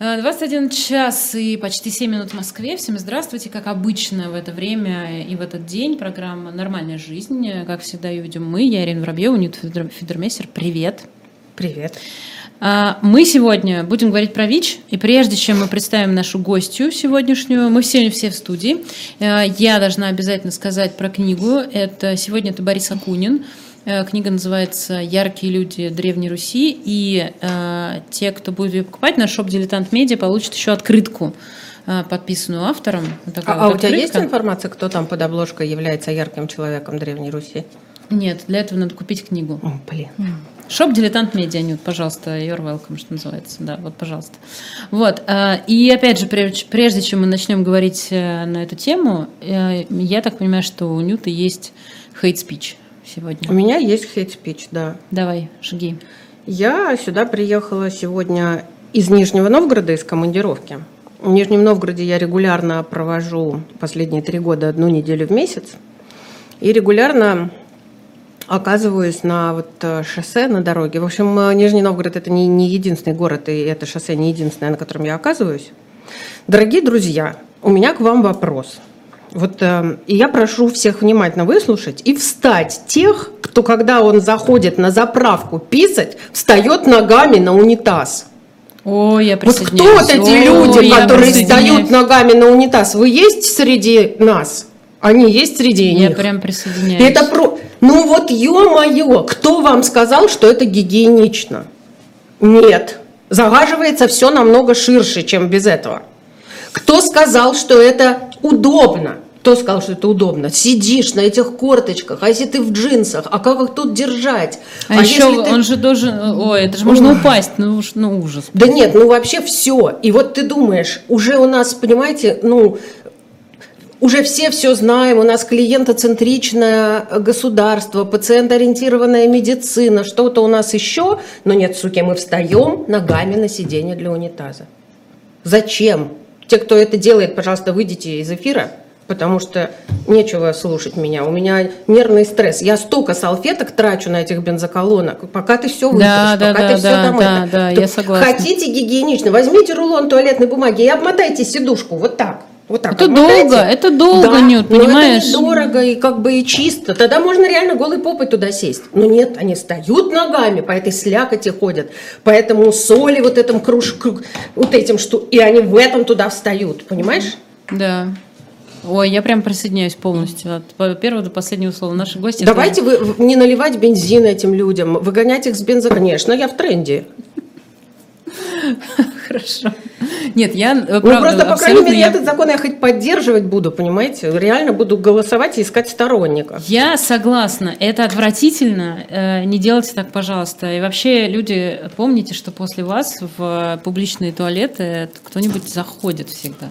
21 час и почти 7 минут в Москве. Всем здравствуйте. Как обычно в это время и в этот день программа «Нормальная жизнь». Как всегда ее ведем мы. Я Ирина Воробьева, Ньют Федермессер. Привет. Привет. А, мы сегодня будем говорить про ВИЧ, и прежде чем мы представим нашу гостью сегодняшнюю, мы сегодня все в студии. А, я должна обязательно сказать про книгу. Это сегодня это Борис Акунин. Э, книга называется «Яркие люди Древней Руси», и э, те, кто будет ее покупать, на шоп «Дилетант Медиа» получат еще открытку, э, подписанную автором. Вот а, вот а у тебя есть информация, кто там под обложкой является ярким человеком Древней Руси? Нет, для этого надо купить книгу. О, блин. Shop Дилетант Медиа, Нют, пожалуйста, you're welcome, что называется. Да, вот, пожалуйста. Вот. Э, и опять же, прежде чем мы начнем говорить э, на эту тему, я так понимаю, что у Нюта есть speech сегодня? У меня есть hate speech, да. Давай, жги. Я сюда приехала сегодня из Нижнего Новгорода, из командировки. В Нижнем Новгороде я регулярно провожу последние три года одну неделю в месяц. И регулярно оказываюсь на вот э, шоссе, на дороге. В общем, э, Нижний Новгород – это не, не единственный город, и это шоссе не единственное, на котором я оказываюсь. Дорогие друзья, у меня к вам вопрос – вот, э, и я прошу всех внимательно выслушать и встать тех, кто, когда он заходит на заправку писать, встает ногами на унитаз. О, я Вот кто вот эти О, люди, которые встают ногами на унитаз? Вы есть среди нас? Они есть среди я них? Я прям присоединяюсь. Это про... Ну вот, ё-моё, кто вам сказал, что это гигиенично? Нет. Загаживается все намного ширше, чем без этого. Кто сказал, что это удобно? Кто сказал, что это удобно? Сидишь на этих корточках, а если ты в джинсах, а как их тут держать? А, а еще ты... он же должен, ой, это же можно упасть, ну уж, ну ужас. Да нет, ну вообще все. И вот ты думаешь, уже у нас, понимаете, ну уже все все знаем, у нас клиентоцентричное государство, пациентоориентированная медицина, что-то у нас еще, но нет, суки, мы встаем ногами на сиденье для унитаза. Зачем? Те, кто это делает, пожалуйста, выйдите из эфира, потому что нечего слушать меня. У меня нервный стресс. Я столько салфеток трачу на этих бензоколонок, пока ты все вытрешь, да, да, пока да, ты да, все домой. Да, да, я согласна. Хотите гигиенично, возьмите рулон туалетной бумаги и обмотайте сидушку вот так. Вот так это обмотайте. долго, это долго, да, Нют, понимаешь? Это дорого и как бы и чисто. Тогда можно реально голой попой туда сесть. Но нет, они встают ногами, по этой слякоти ходят, по этому соли вот этом круж, вот этим что, и они в этом туда встают, понимаешь? Да. Ой, я прям присоединяюсь полностью от первого до последнего слова. Наши гости. Давайте вы не наливать бензин этим людям, выгонять их с бенза. Конечно, я в тренде. Хорошо. Нет, я э, ну, правда, просто, по крайней мере, я... этот закон я хоть поддерживать буду, понимаете? Реально буду голосовать и искать сторонников. Я согласна. Это отвратительно. Э, не делайте так, пожалуйста. И вообще, люди, помните, что после вас в публичные туалеты кто-нибудь заходит всегда.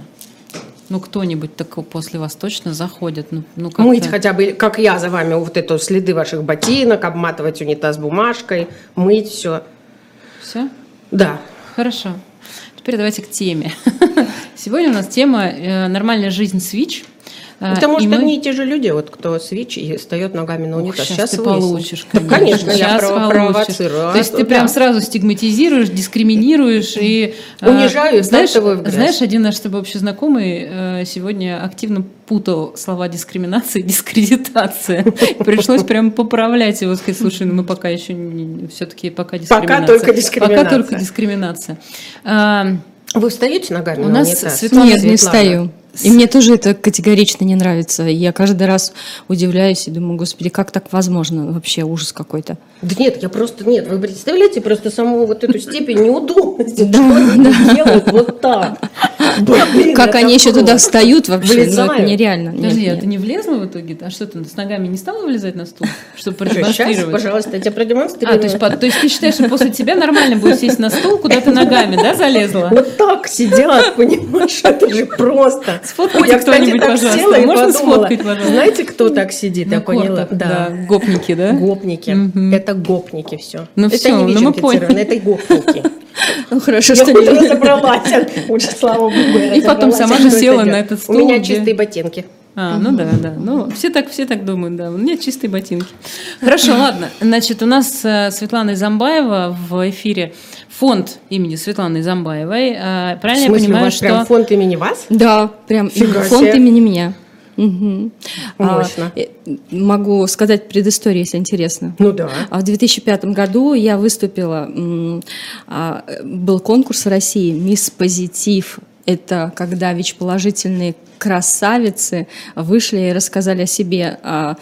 Ну, кто-нибудь такой после вас точно заходит. Ну, ну, мыть хотя бы, как я за вами, вот это следы ваших ботинок, обматывать унитаз бумажкой, мыть все. Все? Да. Хорошо. Теперь давайте к теме. Сегодня у нас тема э, «Нормальная жизнь ВИЧ». Это, может, мы... одни и те же люди, вот кто свич и встает ногами на унитаз. Сейчас, сейчас ты получишь, конечно. конечно, я прово- провоцирую. То есть ты да. прям сразу стигматизируешь, дискриминируешь и... Э, Унижаю, знаешь, знаешь, один наш с тобой общий знакомый э, сегодня активно путал слова дискриминация и дискредитация. Пришлось прям поправлять его, сказать, слушай, ну мы пока еще все-таки пока дискриминация. Пока только дискриминация. Пока только дискриминация. Вы встаете ногами У нас Светлана? Нет, не встаю. И мне тоже это категорично не нравится. Я каждый раз удивляюсь и думаю, господи, как так возможно? Вообще ужас какой-то. Да нет, я просто, нет, вы представляете просто саму вот эту степень неудобности, что они делают вот так. Как они еще туда встают вообще, ну это нереально. Подожди, а ты не влезла в итоге? А что ты с ногами не стала вылезать на стул, чтобы продемонстрировать? Сейчас, пожалуйста, я тебе продемонстрирую. А, то есть, то есть ты считаешь, что после тебя нормально будет сесть на стул, куда ты ногами, да, залезла? Вот так сидят, понимаешь, это же просто. Сфоткайте кто-нибудь, пожалуйста. Можно сфоткать, пожалуйста? Знаете, кто так сидит? Я поняла. Да. Гопники, да? Гопники. Это гопники все. Ну все, ну мы поняли. Это гопники. Ну хорошо, что не разобралась. Лучше, слава богу, И потом сама же села на этот стул. У меня чистые ботинки. А, ну да, да. Ну, все так, все так думают, да. У меня чистые ботинки. Хорошо, ладно. Значит, у нас э, Светлана Замбаева в эфире фонд имени Светланы Замбаевой. Э, Правильно В смысле, я у понимаю, вас что... прям фонд имени вас? Да, прям Фига фонд себе. имени меня. А, Мощно. э, могу сказать предысторию, если интересно. Ну да. А в 2005 году я выступила, а, э, был конкурс в России «Мисс Позитив». Это когда ВИЧ-положительные красавицы вышли и рассказали о себе. А,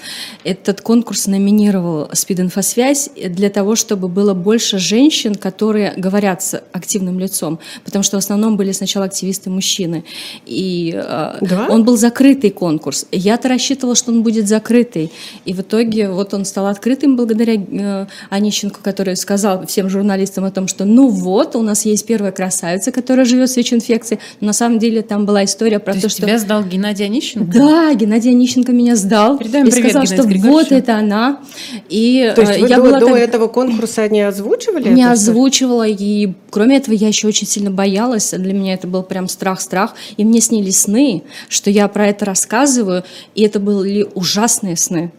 Этот конкурс номинировал «Спид-инфосвязь» для того, чтобы было больше женщин, которые говорят с активным лицом, потому что в основном были сначала активисты-мужчины. И а, Да? он был закрытый конкурс. Я-то рассчитывала, что он будет закрытый. И в итоге вот он стал открытым благодаря э, Онищенко, который сказал всем журналистам о том, что ну вот, у нас есть первая красавица, которая живет с ВИЧ-инфекцией. Но на самом деле там была история про То то, что... тебя сдал Геннадий Онищенко? Да, Геннадий Онищенко меня сдал Передаем и привет сказал, Геннадию что Григорьевичу. вот это она. И То есть э, вы я до, была до так- этого конкурса не озвучивали? не это озвучивала, и кроме этого я еще очень сильно боялась. Для меня это был прям страх-страх. И мне снились сны, что я про это рассказываю, и это были ужасные сны.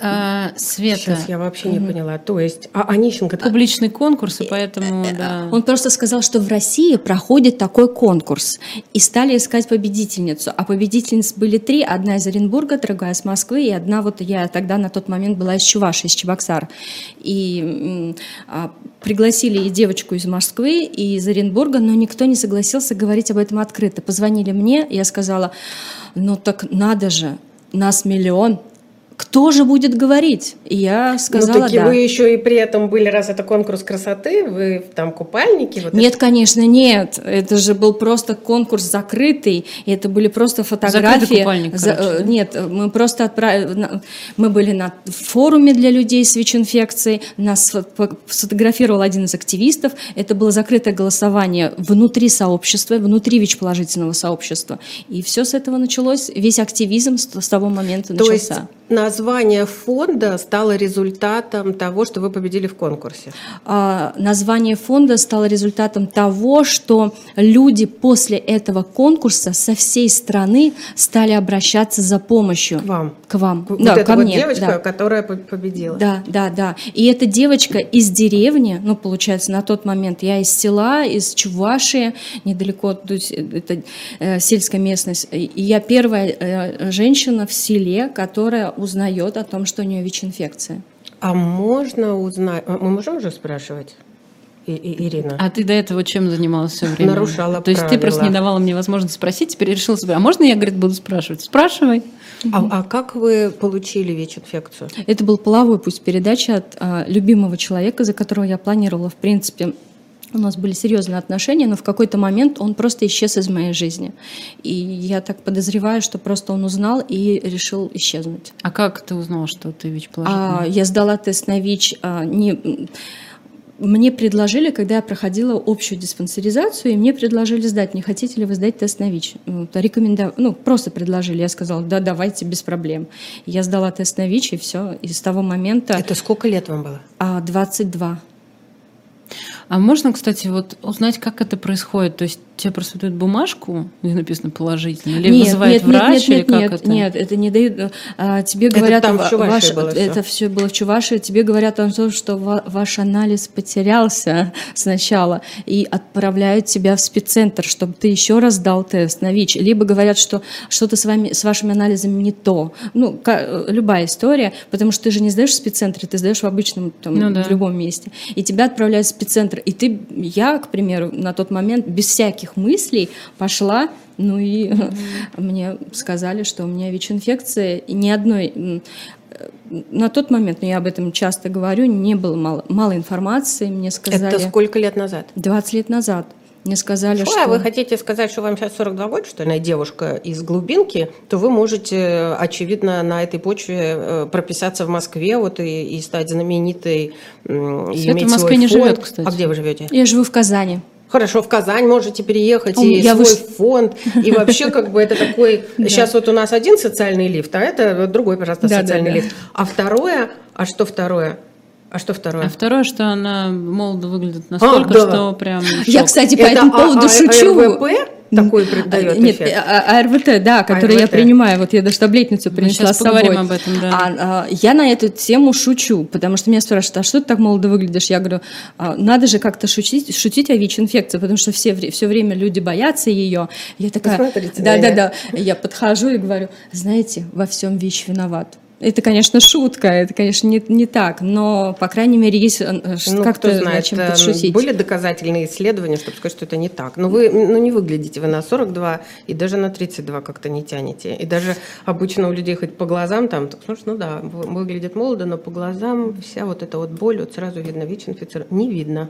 А, Света, Сейчас я вообще не поняла. То есть, а Онищенко... публичный конкурс, и поэтому, да. Он просто сказал, что в России проходит такой конкурс. И стали искать победительницу. А победительниц были три. Одна из Оренбурга, другая из Москвы, и одна вот я тогда на тот момент была из Чуваши, из Чебоксар. И а, пригласили и девочку из Москвы, и из Оренбурга, но никто не согласился говорить об этом открыто. Позвонили мне, я сказала, ну так надо же, нас миллион, кто же будет говорить? И я сказала, ну, таки да. вы еще и при этом были, раз это конкурс красоты, вы там купальники. Вот Нет, конечно, нет. Это же был просто конкурс закрытый, и это были просто фотографии. купальник, За- короче, да? Нет, мы просто отправили. Мы были на форуме для людей с ВИЧ-инфекцией. Нас сфо- сфотографировал один из активистов. Это было закрытое голосование внутри сообщества, внутри ВИЧ-положительного сообщества. И все с этого началось. Весь активизм с, того момента То есть начался. Название фонда стало результатом того, что вы победили в конкурсе. А, название фонда стало результатом того, что люди после этого конкурса со всей страны стали обращаться за помощью. К вам. К вам. Вот да, эта ко вот мне. девочка, да. которая по- победила. Да, да, да. И эта девочка из деревни, ну, получается, на тот момент я из села, из Чувашии, недалеко, то есть это э, сельская местность. И я первая э, женщина в селе, которая узнает о том, что у нее ВИЧ-инфекция. А можно узнать... а Мы можем уже спрашивать, И- И- Ирина? А ты до этого чем занималась все время? Нарушала То есть ты просто правила. не давала мне возможность спросить, теперь решила себе, а можно я, говорит, буду спрашивать? Спрашивай. А, а как вы получили ВИЧ-инфекцию? Это был половой путь передачи от а, любимого человека, за которого я планировала, в принципе, у нас были серьезные отношения, но в какой-то момент он просто исчез из моей жизни. И я так подозреваю, что просто он узнал и решил исчезнуть. А как ты узнала, что ты А, ВИЧ-положительный? я сдала тест на ВИЧ. а, не, мне предложили, когда я проходила общую диспансеризацию, и мне предложили сдать, не хотите ли вы сдать тест на ВИЧ? Рекоменда- Ну, просто предложили. Я сказала, да, давайте, без проблем. Я сдала тест на ВИЧ, и все. И с того момента Это сколько лет вам было? а, 22. А можно, кстати, вот узнать, как это происходит? То есть тебе просто дают бумажку, где написано положительно, или вызывает врач, или нет, как нет, это? нет, это не дают. а, тебе Это говорят, там в ваш- было это все было в Чувашии. Тебе говорят о том, что ва- ваш анализ потерялся сначала и отправляют тебя в спеццентр, чтобы ты еще раз дал тест на ВИЧ. Либо говорят, что что-то с вами, с вашими анализами не то. Ну, ка- любая история, потому что ты же не сдаешь в спеццентре, ты сдаешь в обычном, там, Ну да. в любом месте. И тебя отправляют в спеццентр. И ты, я, к примеру, на тот момент без всяких мыслей пошла, ну и мне сказали, что у меня ВИЧ-инфекция. И ни одной... На тот момент, но я об этом часто говорю, не было мало, мало информации. Мне сказали... Это сколько лет назад? 20 лет назад. Мне сказали, что... а вы хотите сказать, что вам сейчас 42 года, что ли, девушка из глубинки, то вы можете, очевидно, на этой почве э, прописаться в Москве вот и, и стать знаменитой, Света в Москве не фонд. живет, кстати. А где вы живете? Я живу в Казани. Хорошо, в Казань можете переехать, О, и я свой выш- фонд, и вообще как бы это такой... Сейчас вот у нас один социальный лифт, а это другой, пожалуйста, социальный лифт. А второе, а что второе? А что второе? А второе, что она молодо выглядит настолько, да. что прям... Я, шок. кстати, по Это этому А- поводу А- шучу. АРВП? такой придает Нет, эффект? а- АРВТ, да, который я АРВТ. принимаю. Вот я даже таблетницу принесла с собой. об этом, да. А, а, я на эту тему шучу, потому что меня спрашивают, а что ты так молодо выглядишь? Я говорю, «А, надо же как-то шутить, шутить о ВИЧ-инфекции, потому что все, все время люди боятся ее. Я такая, Посмотрите на да, да, меня. да. Я подхожу и говорю, знаете, во всем ВИЧ виноват. Это, конечно, шутка, это, конечно, не, не так, но, по крайней мере, есть э, Ну, как-то кто над чем э, подшутить. были доказательные исследования, чтобы сказать, что это не так. Но вы ну, не выглядите вы на 42 и даже на 32 как-то не тянете. И даже обычно у людей хоть по глазам там, так, слушай, ну да, вы- выглядит молодо, но по глазам вся вот эта вот боль, вот сразу видно ВИЧ-инфицирован. Не видно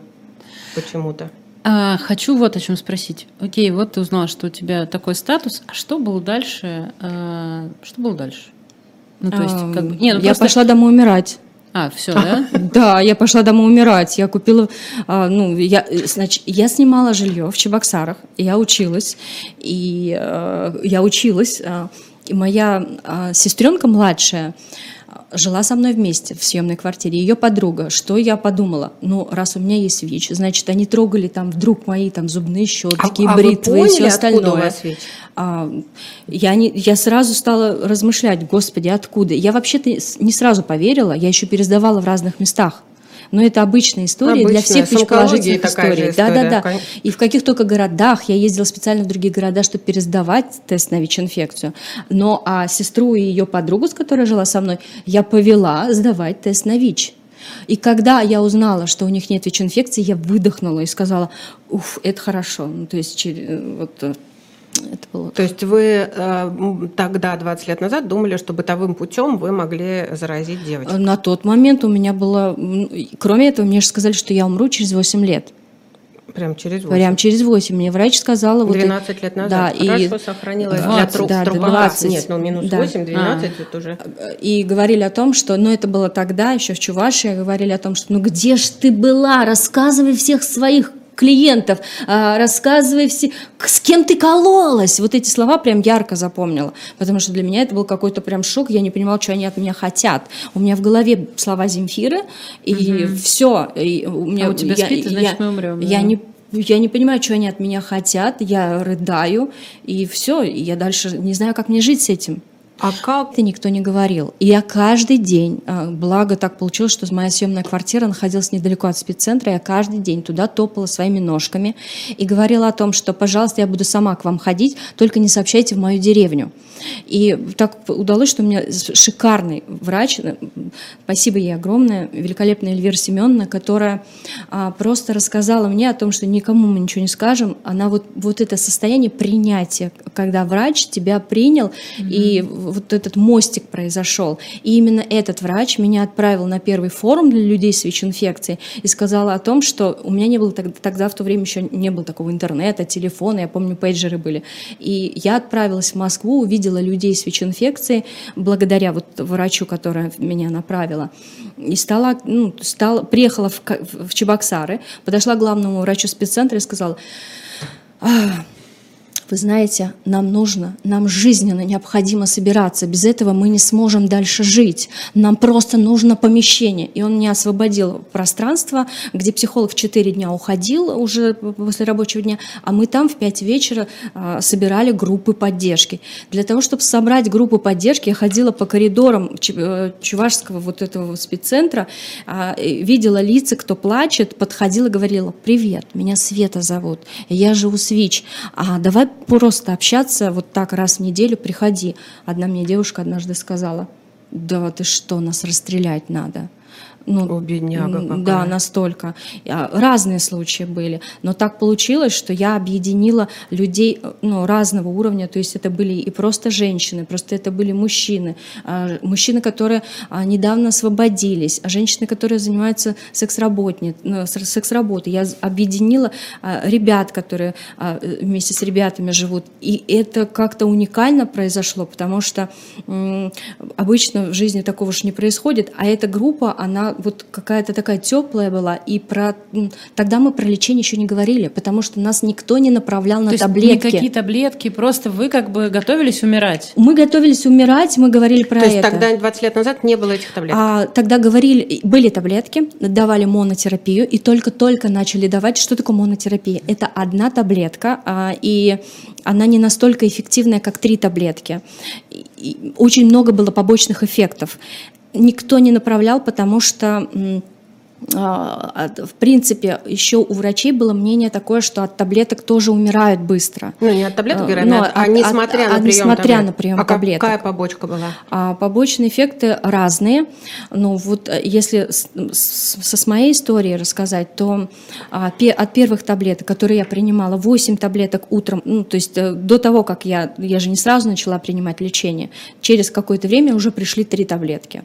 почему-то. А, хочу вот о чем спросить. Окей, вот ты узнала, что у тебя такой статус. А что было дальше? А, что было дальше? Ну, то есть, как бы... Не, ну я просто- пошла домой умирать. А, все, да? Да, я пошла домой умирать. Я купила, а, ну, я, э, знач- я снимала жилье в Чебоксарах, я училась, и э, я училась, а, и моя сестренка младшая а, жила со мной вместе в съемной квартире, ее подруга. Что я подумала? Ну, раз у меня есть ВИЧ, значит, они трогали там вдруг мои там зубные щетки, а, а вы бритвы и поняли, все откуда остальное. у вас ВИЧ? А, я, не, я сразу стала размышлять, господи, откуда? Я вообще-то не сразу поверила, я еще пересдавала в разных местах. Но это обычная история для Обычная, всех с историй. Да, да, да. кон- И в каких только городах, я ездила специально в другие города, чтобы пересдавать тест на ВИЧ-инфекцию. Но а сестру и ее подругу, с которой жила со мной, я повела сдавать тест на ВИЧ. И когда я узнала, что у них нет ВИЧ-инфекции, я выдохнула и сказала, уф, это хорошо. Ну, то есть э, вот э, это было То есть вы э, тогда, 20 лет назад, думали, что бытовым путем вы могли заразить девочек? На тот момент у меня было... и Кроме этого, мне же сказали, что я умру через 8 лет. Прям через 8. Прям через 8. Мне врач сказала... Вот, 12 лет назад. Да, и- Хорошо сохранилось для 20, тру- да, трупака. 20. Нет, ну минус Да. 8, 12 это уже... И говорили о том, что, ну это было тогда, еще в Чувашии, говорили о том, что ну где ж ты была, рассказывай всех своих клиентов, а, рассказывай все, с кем ты кололась. Вот эти слова прям ярко запомнила, потому что для меня это был какой-то прям шок, я не понимала, что они от меня хотят. У меня в голове слова Земфиры, и все. И у, меня, А у тебя я, спит, и значит, я- мы умрем, Я да. не я не понимаю, что они от меня хотят, я рыдаю, и все, я дальше не знаю, как мне жить с этим. А как Это никто не говорил. И я каждый день, а, благо так получилось, что моя съемная квартира находилась недалеко от спеццентра, я каждый день туда топала своими ножками и говорила о том, что, пожалуйста, я буду сама к вам ходить, только не сообщайте в мою деревню. И так удалось, что у меня шикарный врач, э, спасибо ей огромное, великолепная Эльвира Семеновна, которая а, просто рассказала мне о том, что никому мы ничего не скажем. Она вот, вот это состояние принятия, когда врач тебя принял, и вот этот мостик произошел. И именно этот врач меня отправил на первый форум для людей с ВИЧ-инфекцией и сказала о том, что у меня не было тогда, тогда в то время еще не было такого интернета, телефона, я помню, пейджеры были. И я отправилась в Москву, увидела людей с ВИЧ-инфекцией благодаря вот врачу, которая меня направила. И стала, ну, стала, приехала в, в Чебоксары, подошла к главному врачу спеццентра и сказала, «А, вы знаете, нам нужно, нам жизненно необходимо собираться. Без этого мы не сможем дальше жить. Нам просто нужно помещение. И он мне освободил пространство, где психолог в 4 дня уходил уже после рабочего дня, а мы там в 5 вечера а, собирали группы поддержки. Для того, чтобы собрать группу поддержки, я ходила по коридорам э, Чувашского вот этого спеццентра, а, видела лица, кто плачет, подходила, говорила, привет, меня Света зовут, я живу с ВИЧ, а давай просто общаться вот так раз в неделю, приходи. Одна мне девушка однажды сказала, да ты что, нас расстрелять надо. Ну, О, бедняга какая. Да, настолько. А, Разные случаи были. Но так получилось, что я объединила людей э, ну, разного уровня. То есть это были и просто женщины, просто это были мужчины. А, Мужчины, которые а, недавно освободились, а женщины, которые занимаются с- секс-работой. Я объединила ребят, которые э, вместе с ребятами живут. И это как-то уникально произошло, потому что обычно в жизни такого же не происходит. А эта группа, она вот какая-то такая теплая была, и про тогда мы про лечение еще не говорили, потому что нас никто не направлял на То таблетки. Никакие таблетки, просто вы как бы готовились умирать. Мы готовились умирать, мы говорили про То это. есть тогда 20 лет назад не было этих таблеток? А, тогда говорили, были таблетки, давали монотерапию, и только-только начали давать. Что такое монотерапия? Это одна таблетка, а, и она не настолько эффективная, как три таблетки. И очень много было побочных эффектов. Никто не направлял, потому что в принципе, еще у врачей было мнение такое, что от таблеток тоже умирают быстро. Ну, не от таблеток, А, Вероника, но а от- несмотря от- на а прием несмотря таблеток. на прием а таблеток. какая побочка была? А побочные эффекты разные. Ну вот э, если с, с- со с моей историей рассказать, то а, пе- от первых таблеток, которые я принимала, 8 таблеток утром, ну то есть э, до того, как я, я же не сразу начала принимать лечение, через какое-то время уже пришли 3 таблетки.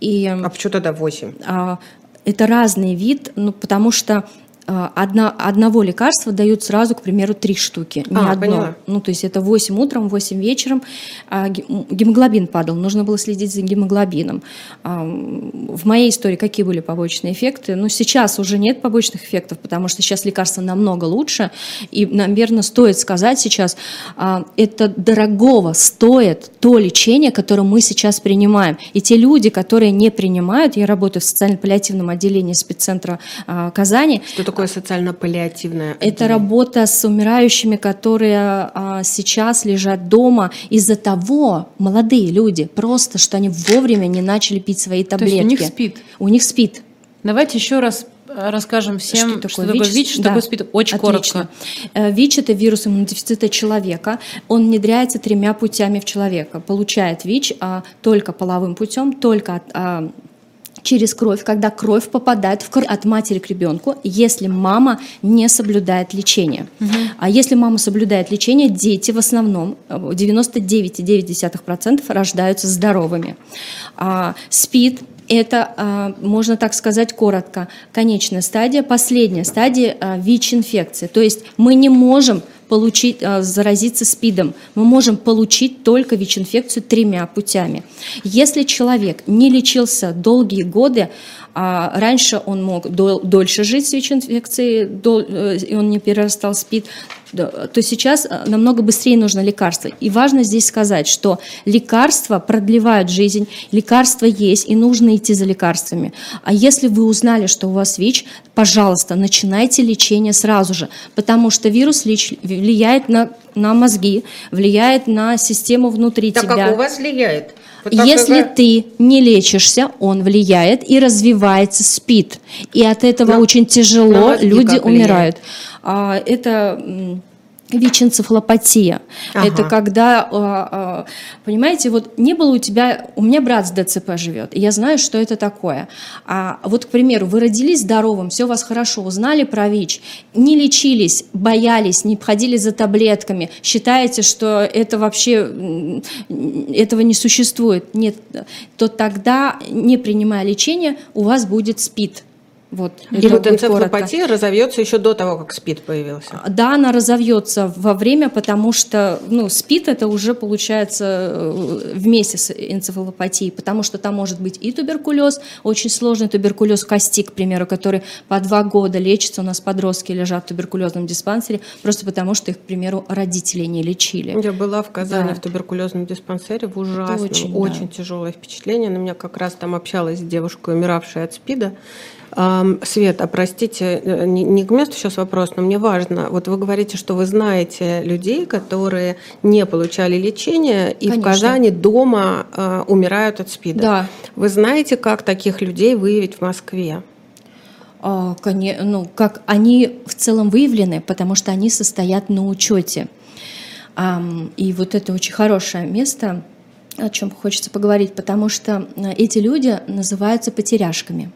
И А почему тогда 8? а, это разный вид, ну, потому что одна, одного лекарства дают сразу, к примеру, три штуки, не А, одно. поняла. Ну, то есть это 8 утром, 8 вечером. А гемоглобин падал, нужно было следить за гемоглобином. А, в моей истории какие были побочные эффекты? Ну, сейчас уже нет побочных эффектов, потому что сейчас лекарства намного лучше. И, наверное, стоит сказать сейчас, а, это дорогого стоит то лечение, которое мы сейчас принимаем. И те люди, которые не принимают, я работаю в социально-паллиативном отделении спеццентра Казани, Что такое социально-паллиативное это отделение? работа с умирающими, которые а, сейчас лежат дома из-за того, молодые люди, просто, что они вовремя не начали пить свои То таблетки. есть у них спит. У них спит. Давайте еще раз э, расскажем всем, что такое, ВИЧ, что Да, такое СПИД. Очень отлично. коротко. Э, ВИЧ – это вирус иммунодефицита человека. Он внедряется тремя путями в человека. Получает ВИЧ а, только половым путем, только от, а, через кровь, когда кровь попадает в кровь от матери к ребенку, если мама не соблюдает лечение. А если мама соблюдает лечение, дети в основном, э, 99,9% рождаются здоровыми. А, СПИД это, а, можно так сказать коротко, конечная стадия, последняя стадия а, ВИЧ-инфекции. То есть мы не можем получить, а, заразиться СПИДом, мы можем получить только ВИЧ-инфекцию тремя путями. Если человек не лечился долгие годы, а раньше он мог дол- дольше жить с ВИЧ-инфекцией, дол- э, и он не перерастал СПИД, то сейчас э, намного быстрее нужно лекарство. И важно здесь сказать, что лекарства продлевают жизнь, лекарства есть, и нужно идти за лекарствами. А если вы узнали, что у вас ВИЧ, пожалуйста, начинайте лечение сразу же, потому что вирус влияет на, на мозги, влияет на систему внутри Так тебя. как у вас влияет? Если ты не лечишься, он влияет и развивается СПИД. И от этого На- очень тяжело люди умирают. А, это ВИЧ-энцефалопатия. Ага. Это когда, а, а, понимаете, вот не было у тебя, у меня брат с ДЦП живет, и я знаю, что это такое. А вот, к примеру, вы родились здоровым, все у вас хорошо, узнали про ВИЧ, не лечились, боялись, не ходили за таблетками, считаете, что это вообще, этого не существует. Нет, то тогда, не принимая лечение, у вас будет СПИД. Вот, И вот энцефалопатия разовьется еще до того, как СПИД появился. Да, она разовьется во время, потому что ну, СПИД это уже получается э, вместе с энцефалопатией, потому что там может быть и туберкулез, очень сложный туберкулез кости, к примеру, который по два года лечится. У нас подростки лежат в туберкулезном диспансере, просто потому что их, к примеру, родители не лечили. Я была в Казани Да. в туберкулезном диспансере, в ужасном, очень, очень, да. тяжелое впечатление. На меня как раз там общалась с девушкой, умиравшей от СПИДа. Ам, Свет, а простите, э, не, не к месту сейчас вопрос, но мне важно. Вот вы говорите, что вы знаете людей, которые не получали лечение и в Конечно. Казани дома э, умирают от СПИДа. Да. Вы знаете, как таких людей выявить в Москве? А, ну, как они в целом выявлены, потому что они состоят на учете. И вот это очень хорошее место, о чем хочется поговорить, потому что э, эти люди называются потеряшками.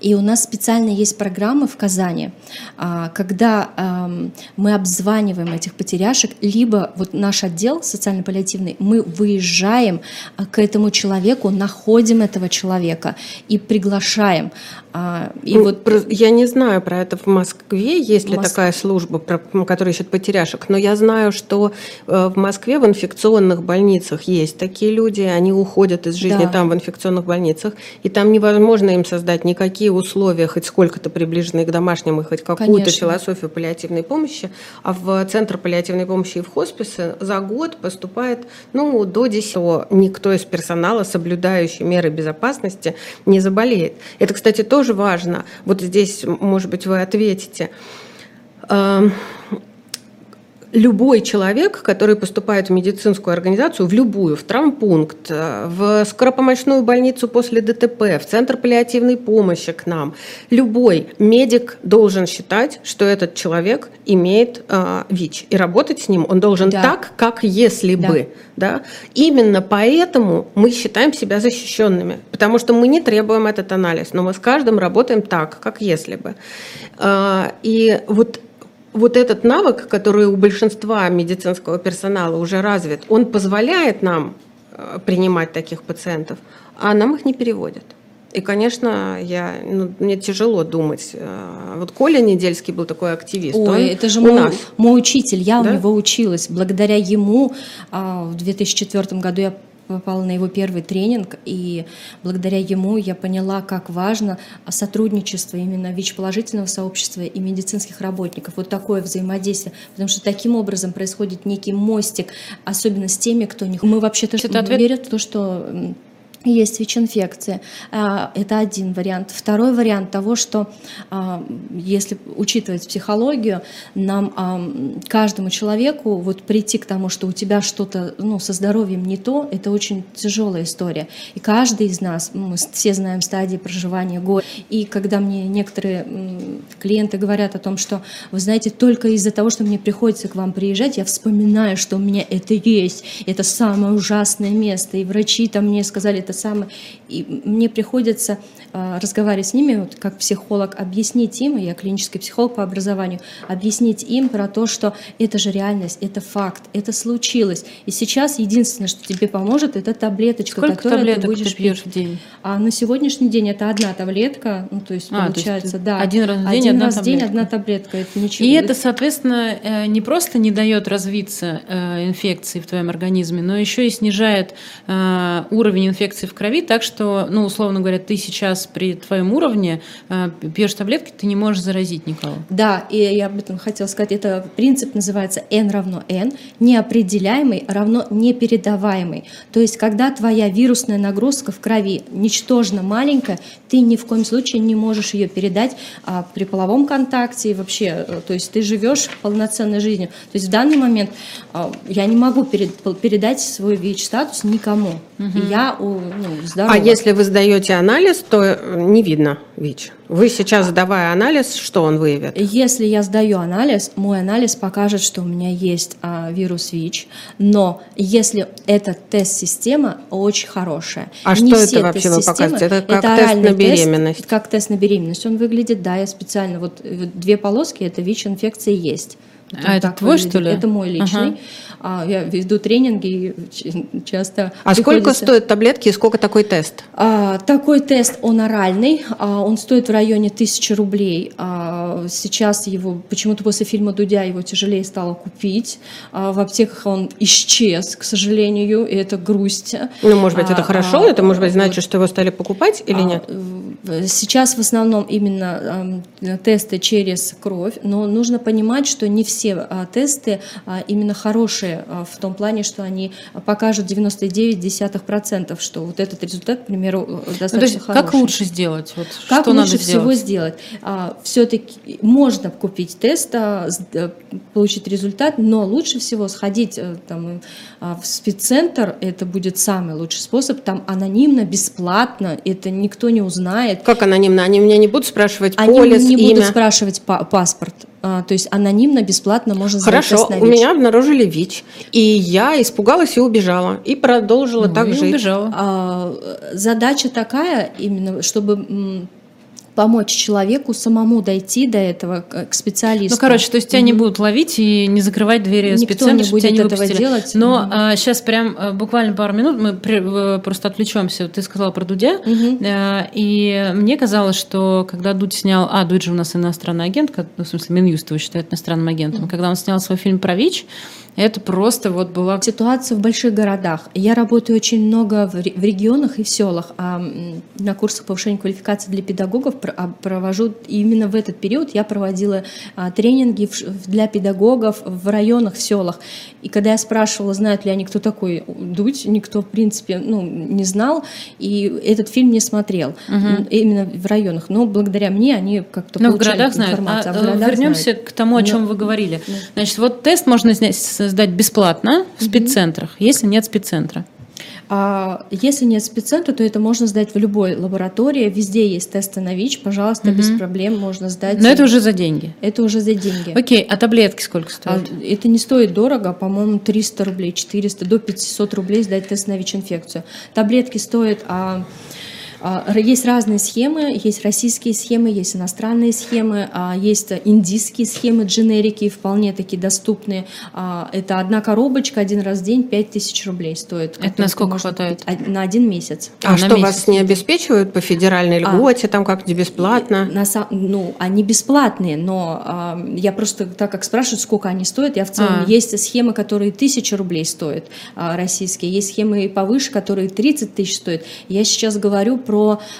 И у нас специально есть программы в Казани, а, когда эм, мы обзваниваем этих потеряшек, либо вот наш отдел социально-паллиативный, мы выезжаем а, к этому человеку, находим этого человека и приглашаем. А, и ну, вот я не знаю про это в Москве, есть ли Моск... такая служба, которая ищет потеряшек, но я знаю, что э, в Москве в инфекционных больницах есть такие люди, они уходят из жизни да. там в инфекционных больницах, и там невозможно им создать никакие условия, хоть сколько-то приближенные к домашним, и хоть какую-то философию паллиативной помощи, а в Центр паллиативной помощи и в хосписы за год поступает ну, до 10 никто из персонала, соблюдающий меры безопасности, не заболеет. Это, кстати, тоже тоже важно. Вот здесь, может быть, вы ответите эм, любой человек, который поступает в медицинскую организацию, в любую, в травмпункт, э, в скоропомощную больницу после ДТП, в центр паллиативной помощи к нам, любой медик должен считать, что этот человек имеет э, ВИЧ. И работать с ним он должен да. так, как если да. бы. Да? Именно поэтому мы считаем себя защищенными, потому что мы не требуем этот анализ, но мы с каждым работаем так, как если бы. Э, и вот вот этот навык, который у большинства медицинского персонала уже развит, он позволяет нам э, принимать таких пациентов, а нам их не переводят. И, конечно, я, ну, мне тяжело думать. Э, вот Коля Недельский был такой активист. Ой, он это же мой, нас. мой учитель, я да? у него училась. Благодаря ему а, в 2004 году я попала на его первый тренинг, и благодаря ему я поняла, как важно сотрудничество именно ВИЧ-положительного сообщества и медицинских работников. Вот такое взаимодействие, потому что таким образом происходит некий мостик, особенно с теми, кто не... Мы вообще-то верят в то, что есть ВИЧ-инфекция. А, это один вариант. Второй вариант того, что а, если учитывать психологию, нам а, каждому человеку вот прийти к тому, что у тебя что-то ну, со здоровьем не то, это очень тяжелая история. И каждый из нас, мы все знаем стадии проживания горя. И когда мне некоторые клиенты говорят о том, что, вы знаете, только из-за того, что мне приходится к вам приезжать, я вспоминаю, что у меня это есть, это самое ужасное место, и врачи там мне сказали, это самое. И мне приходится э, разговаривать с ними, вот, как психолог, объяснить им, я клинический психолог по образованию, объяснить им про то, что это же реальность, это факт, это случилось. И сейчас единственное, что тебе поможет, это таблеточка, Сколько которую таблеток ты будешь ты пьешь в день? А на сегодняшний день это одна таблетка, ну то есть а, получается, то есть да, один раз в день, один одна, раз таблетка. день одна таблетка, это ничего. И это, соответственно, э, не просто не дает развиться э, инфекции в твоем организме, но еще и снижает уровень инфекции инфекции в крови, так что, ну, условно говоря, ты сейчас при твоем уровне э, пьешь таблетки, ты не можешь заразить никого. Да, и я об этом хотела сказать. Это принцип называется N равно N. Неопределяемый равно непередаваемый. То есть, когда твоя вирусная нагрузка в крови ничтожно маленькая, ты ни в коем случае не можешь ее передать а, при половом контакте и вообще, э, то есть ты живешь полноценной жизнью. То есть в данный момент а, я не могу перед, передать свой ВИЧ-статус никому. Угу. И я ну, здорова. А если вы сдаете анализ, то э, не видно ВИЧ? Вы сейчас, сдавая анализ, что он выявит? Если я сдаю анализ, мой анализ покажет, что у меня есть а, вирус ВИЧ, но если эта тест-система очень хорошая. А не что это вообще вы показываете? Это как это тест на беременность? Тест, как тест на беременность. Он выглядит, да, я специально, вот э, две полоски, это ВИЧ-инфекция есть. А это твой, выглядит. что ли? Это мой личный. Ага. А, я веду тренинги и часто... А сколько стоят таблетки и сколько такой тест? А, такой тест, он оральный, а, он стоит в районе тысячи рублей. Сейчас его, почему-то после фильма «Дудя» его тяжелее стало купить. В аптеках он исчез, к сожалению, и это грусть. Ну, может быть, это хорошо? Это, может быть, значит, что его стали покупать или нет? Сейчас в основном именно тесты через кровь, но нужно понимать, что не все э, тесты э, именно хорошие э, в том плане, что они покажут 99,1%, что вот этот результат, к примеру, достаточно ну, то есть хороший. Как лучше сделать? Вот как что лучше надо всего сделать? А, Все-таки можно купить тест, а, получить результат, но лучше всего сходить там, в спеццентр, это будет самый лучший способ, там анонимно, бесплатно, это никто не узнает, знает. Как анонимно? Они меня не будут спрашивать Они полис, не имя? будут спрашивать па паспорт. А, то есть анонимно, бесплатно можно Хорошо, у меня обнаружили ВИЧ, и я испугалась и убежала, и продолжила ну, так и жить. Убежала. А, задача такая именно, чтобы помочь человеку самому дойти до этого к к специалисту. Ну, короче, то есть тебя не будут ловить и не закрывать двери Никто спеццентра, не чтобы тебя будет не этого выпустили. делать. Но Мгм. сейчас прям э, буквально пару минут мы при- э, просто отвлечемся. Ты сказала про Дудя, Мгм. Э, и мне казалось, что когда Дудь снял... А, Дудь же у нас иностранный агент, ну, в смысле, Минюст его считает иностранным агентом. Когда он снял свой фильм про ВИЧ, это просто вот была... Ситуация в больших городах. Я работаю очень много в ре- в регионах и в селах, а на курсах повышения квалификации для педагогов а, провожу именно в этот период я проводила а, тренинги для педагогов в районах, в селах. И когда я спрашивала, знают ли они, кто такой Дудь, никто, в принципе, ну, не знал, и этот фильм не смотрел. М, Именно в районах. Но благодаря мне они как-то Ну, в городах знают. информацию. А, в городах вернемся знают. к тому, о Но- чем вы говорили. Значит, вот тест можно снять- сдать бесплатно в спеццентрах, если нет спеццентра. А если нет спеццентра, то это можно сдать в любой лаборатории. Везде есть тесты на ВИЧ. Пожалуйста, без проблем можно сдать. Но это уже за деньги. Это уже за деньги. Окей, а таблетки сколько А, стоят? Это не стоит дорого, по-моему, 300 рублей, 400, до 500 рублей сдать тест на ВИЧ-инфекцию. Таблетки стоят... а, а, Есть разные схемы, есть российские схемы, есть иностранные схемы, а, есть индийские схемы, дженерики, вполне такие доступные. А, Это одна коробочка, один раз в день, 5000 рублей стоит. Это на сколько хватает? купить. А- На один месяц. А, на что, месяц. вас не обеспечивают по федеральной А. льготе, там как-нибудь бесплатно? На ну, они бесплатные, но а, я просто, так как спрашивают, сколько они стоят, я в целом, А. есть схемы, которые тысячу рублей стоят, а, российские, есть схемы и повыше, которые 30 тысяч стоят. Я сейчас говорю про,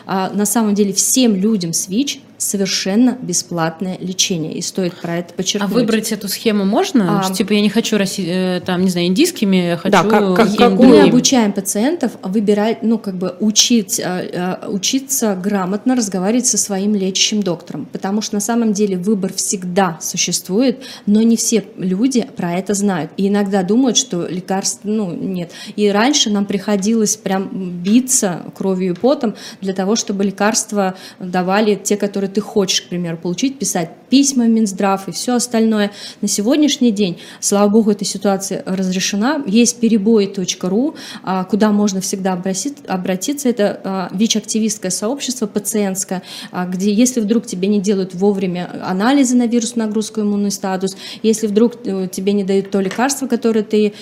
а, на самом деле, всем людям с ВИЧ совершенно бесплатное лечение, и стоит про это А подчеркнуть. выбрать эту схему можно? А. Что, Типа я не хочу Росси- э, там, не знаю, индийскими, я хочу Да, как- как- какую Мы обучаем пациентов выбирать, ну, как бы учить, э, э, учиться грамотно разговаривать со своим лечащим доктором, потому что на самом деле выбор всегда существует, но не все люди про это знают. И иногда думают, что лекарств, ну, нет. И раньше нам приходилось прям биться кровью и потом для того, чтобы лекарства давали те, которые ты хочешь, к примеру, получить, писать письма в Минздрав и все остальное. На сегодняшний день, слава богу, эта ситуация разрешена. Есть перебои.ру, а, куда можно всегда обратить- обратиться. Это а, ВИЧ-активистское сообщество пациентское, а, где если вдруг тебе не делают вовремя анализы на вирус нагрузку иммунный статус, если вдруг э, тебе не дают то лекарство, которое ты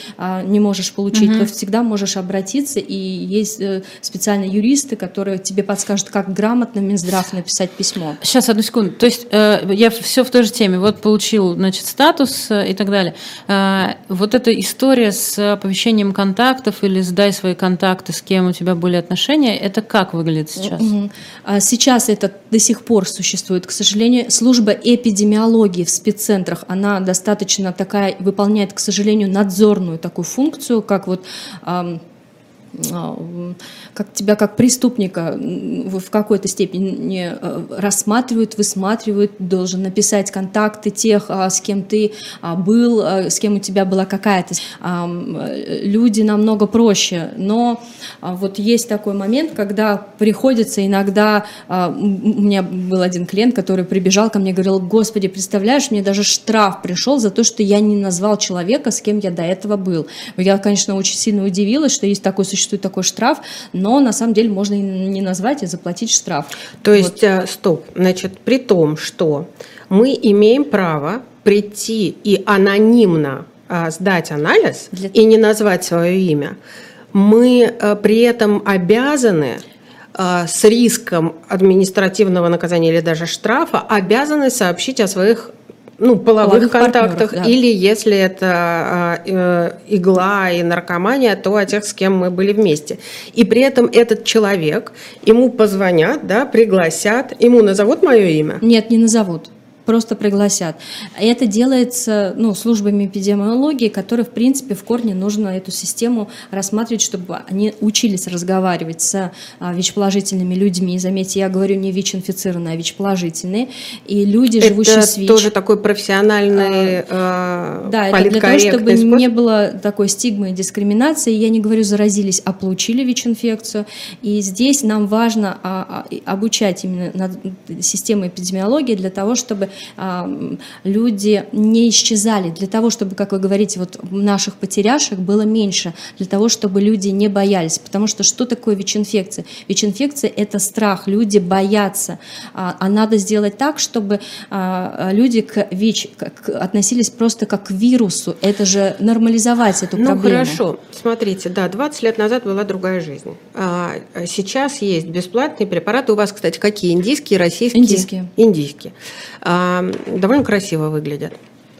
не можешь получить, то всегда можешь обратиться, и есть э, специальные юристы, которые тебе подскажут, как грамотно в Минздрав написать письмо. Сейчас, одну секунду. То есть э, я все в той же теме. Вот получил, значит, статус э, и так далее. Э, вот эта история с оповещением контактов или сдай свои контакты, с кем у тебя были отношения, это как выглядит сейчас? Мгм. А Сейчас это до сих пор существует. К сожалению, служба эпидемиологии в спеццентрах, она достаточно такая, выполняет, к сожалению, надзорную такую функцию, как вот м, как тебя как преступника в какой-то степени э, рассматривают, высматривают, должен написать контакты тех, а, с кем ты а, был, а, с кем у тебя была какая-то. э, Люди намного проще, но а, вот есть такой момент, когда приходится иногда, а, у меня был один клиент, который прибежал ко мне и говорил, господи, представляешь, мне даже штраф пришел за то, что я не назвал человека, с кем я до этого был. Я, конечно, очень сильно удивилась, что есть такой, существует такой штраф, но на самом деле можно и не назвать и заплатить штраф. То есть, э, стоп, значит, при том, что мы имеем право прийти и анонимно а, сдать анализ Для- и не назвать свое имя, мы э, при этом обязаны э, с риском административного наказания или даже штрафа обязаны сообщить о своих ну, половых, Половых контактах, да. или если это э, э, игла и наркомания, то о тех, с кем мы были вместе. И при этом этот человек, ему позвонят, да, пригласят, ему назовут мое имя. Нет, не назовут. Просто пригласят. Это делается ну, службами эпидемиологии, которые, в принципе, в корне нужно эту систему рассматривать, чтобы они учились разговаривать с а, ВИЧ-положительными людьми. Заметьте, я говорю не ВИЧ-инфицированные, а ВИЧ-положительные. И люди, живущие это с ВИЧ... тоже такой профессиональный, э, Да, это для того, чтобы способ. не было такой стигмы и дискриминации. Я не говорю заразились, а получили ВИЧ-инфекцию. И здесь нам важно а, а, обучать именно систему эпидемиологии для того, чтобы а, люди не исчезали, для того, чтобы, как вы говорите, вот наших потеряшек было меньше, для того, чтобы люди не боялись. Потому что что такое ВИЧ-инфекция? ВИЧ-инфекция – это страх, люди боятся. А, а надо сделать так, чтобы а, люди к ВИЧ относились просто как к вирусу. Это же нормализовать эту ну, проблему. Ну хорошо, смотрите, да, 20 лет назад была другая жизнь. А сейчас есть бесплатные препараты. У вас, кстати, какие? Индийские, российские? Индийские. Индийские. А, довольно красиво выглядят.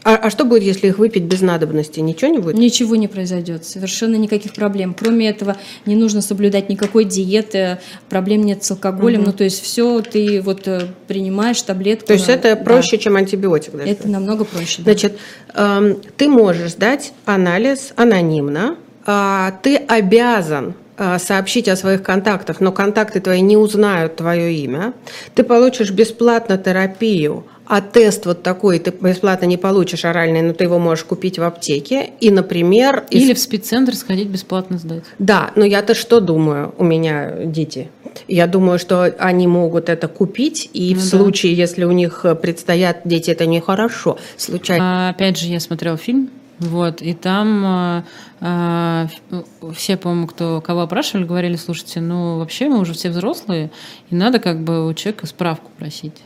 А, а что будет, если их выпить без надобности? Ничего не будет? Ничего не произойдет, совершенно никаких проблем. Кроме этого, не нужно соблюдать никакой диеты, проблем нет с алкоголем. Угу. Ну, то есть все ты вот э, принимаешь таблетку. То есть это проще, да. чем антибиотик? Да, это намного проще. Да. Значит, э, ты можешь сдать анализ анонимно, э, ты обязан э, сообщить о своих контактах, но контакты твои не узнают твое имя. Ты получишь бесплатно терапию а тест вот такой ты бесплатно не получишь оральный, но ты его можешь купить в аптеке. И, например... Или из... в спеццентр сходить бесплатно сдать. Да, но я-то что думаю? У меня дети. Я думаю, что они могут это купить, и ну, в да. случае, если у них предстоят дети, это нехорошо. Случайно. А, опять же, я смотрел фильм вот, и там а, все, по-моему, кто кого опрашивали, говорили, слушайте, ну вообще мы уже все взрослые, и надо как бы у человека справку просить.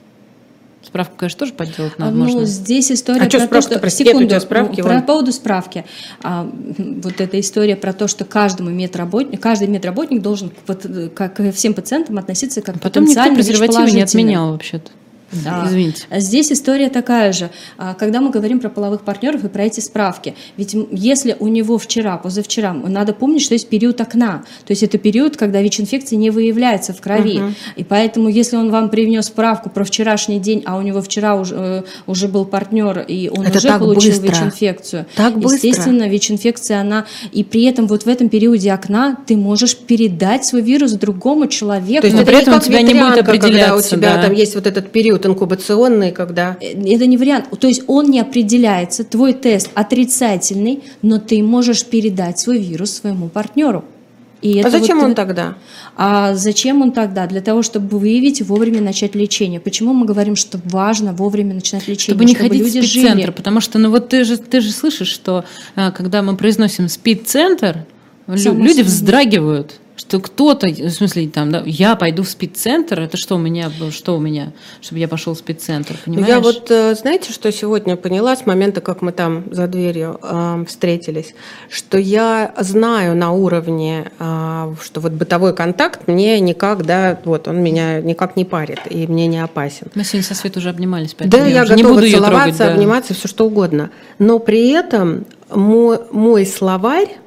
Справку, конечно, тоже подделать надо. Ну, можно. здесь история а про что, то, что... Прости, секунду, у справки, про поводу справки. А, вот эта история про то, что каждому медработник, каждый медработник должен вот, как ко всем пациентам относиться как Потом никто презервативы не отменял вообще-то. Да. Извините. Здесь история такая же. А, когда мы говорим про половых партнеров и про эти справки, ведь если у него вчера, позавчера, надо помнить, что есть период окна. То есть это период, когда ВИЧ-инфекция не выявляется в крови. Угу. И поэтому, если он вам привнес справку про вчерашний день, а у него вчера уже, э, уже был партнер, и он это уже получил ВИЧ-инфекцию. Естественно, ВИЧ-инфекция, она... И при этом вот в этом периоде окна ты можешь передать свой вирус другому человеку. То есть, но при этом у тебя не будет определяться. Когда у тебя да. там есть вот этот период период инкубационный, когда... Э, это не вариант. То есть он не определяется, твой тест отрицательный, но ты можешь передать свой вирус своему партнеру. И а зачем вот, он тогда? А зачем он тогда? Для того, чтобы выявить и вовремя начать лечение. Почему мы говорим, что важно вовремя начинать лечение? Чтобы не чтобы ходить люди в спид-центр, потому что ну вот ты же, ты же слышишь, что э, когда мы произносим спид-центр, люди вздрагивают что кто-то, в смысле, там, да, я пойду в спеццентр, это что у меня, что у меня, чтобы я пошел в спеццентр, понимаешь? Я вот, э, знаете, что сегодня поняла с момента, как мы там за дверью э, встретились, что я знаю на уровне, э, что вот бытовой контакт мне никак, да, вот он меня никак не парит и мне не опасен. Мы сегодня со Светой уже обнимались, поэтому да, я, я готова не буду целоваться, трогать, да. обниматься, все что угодно. Но при этом мой, мой словарь,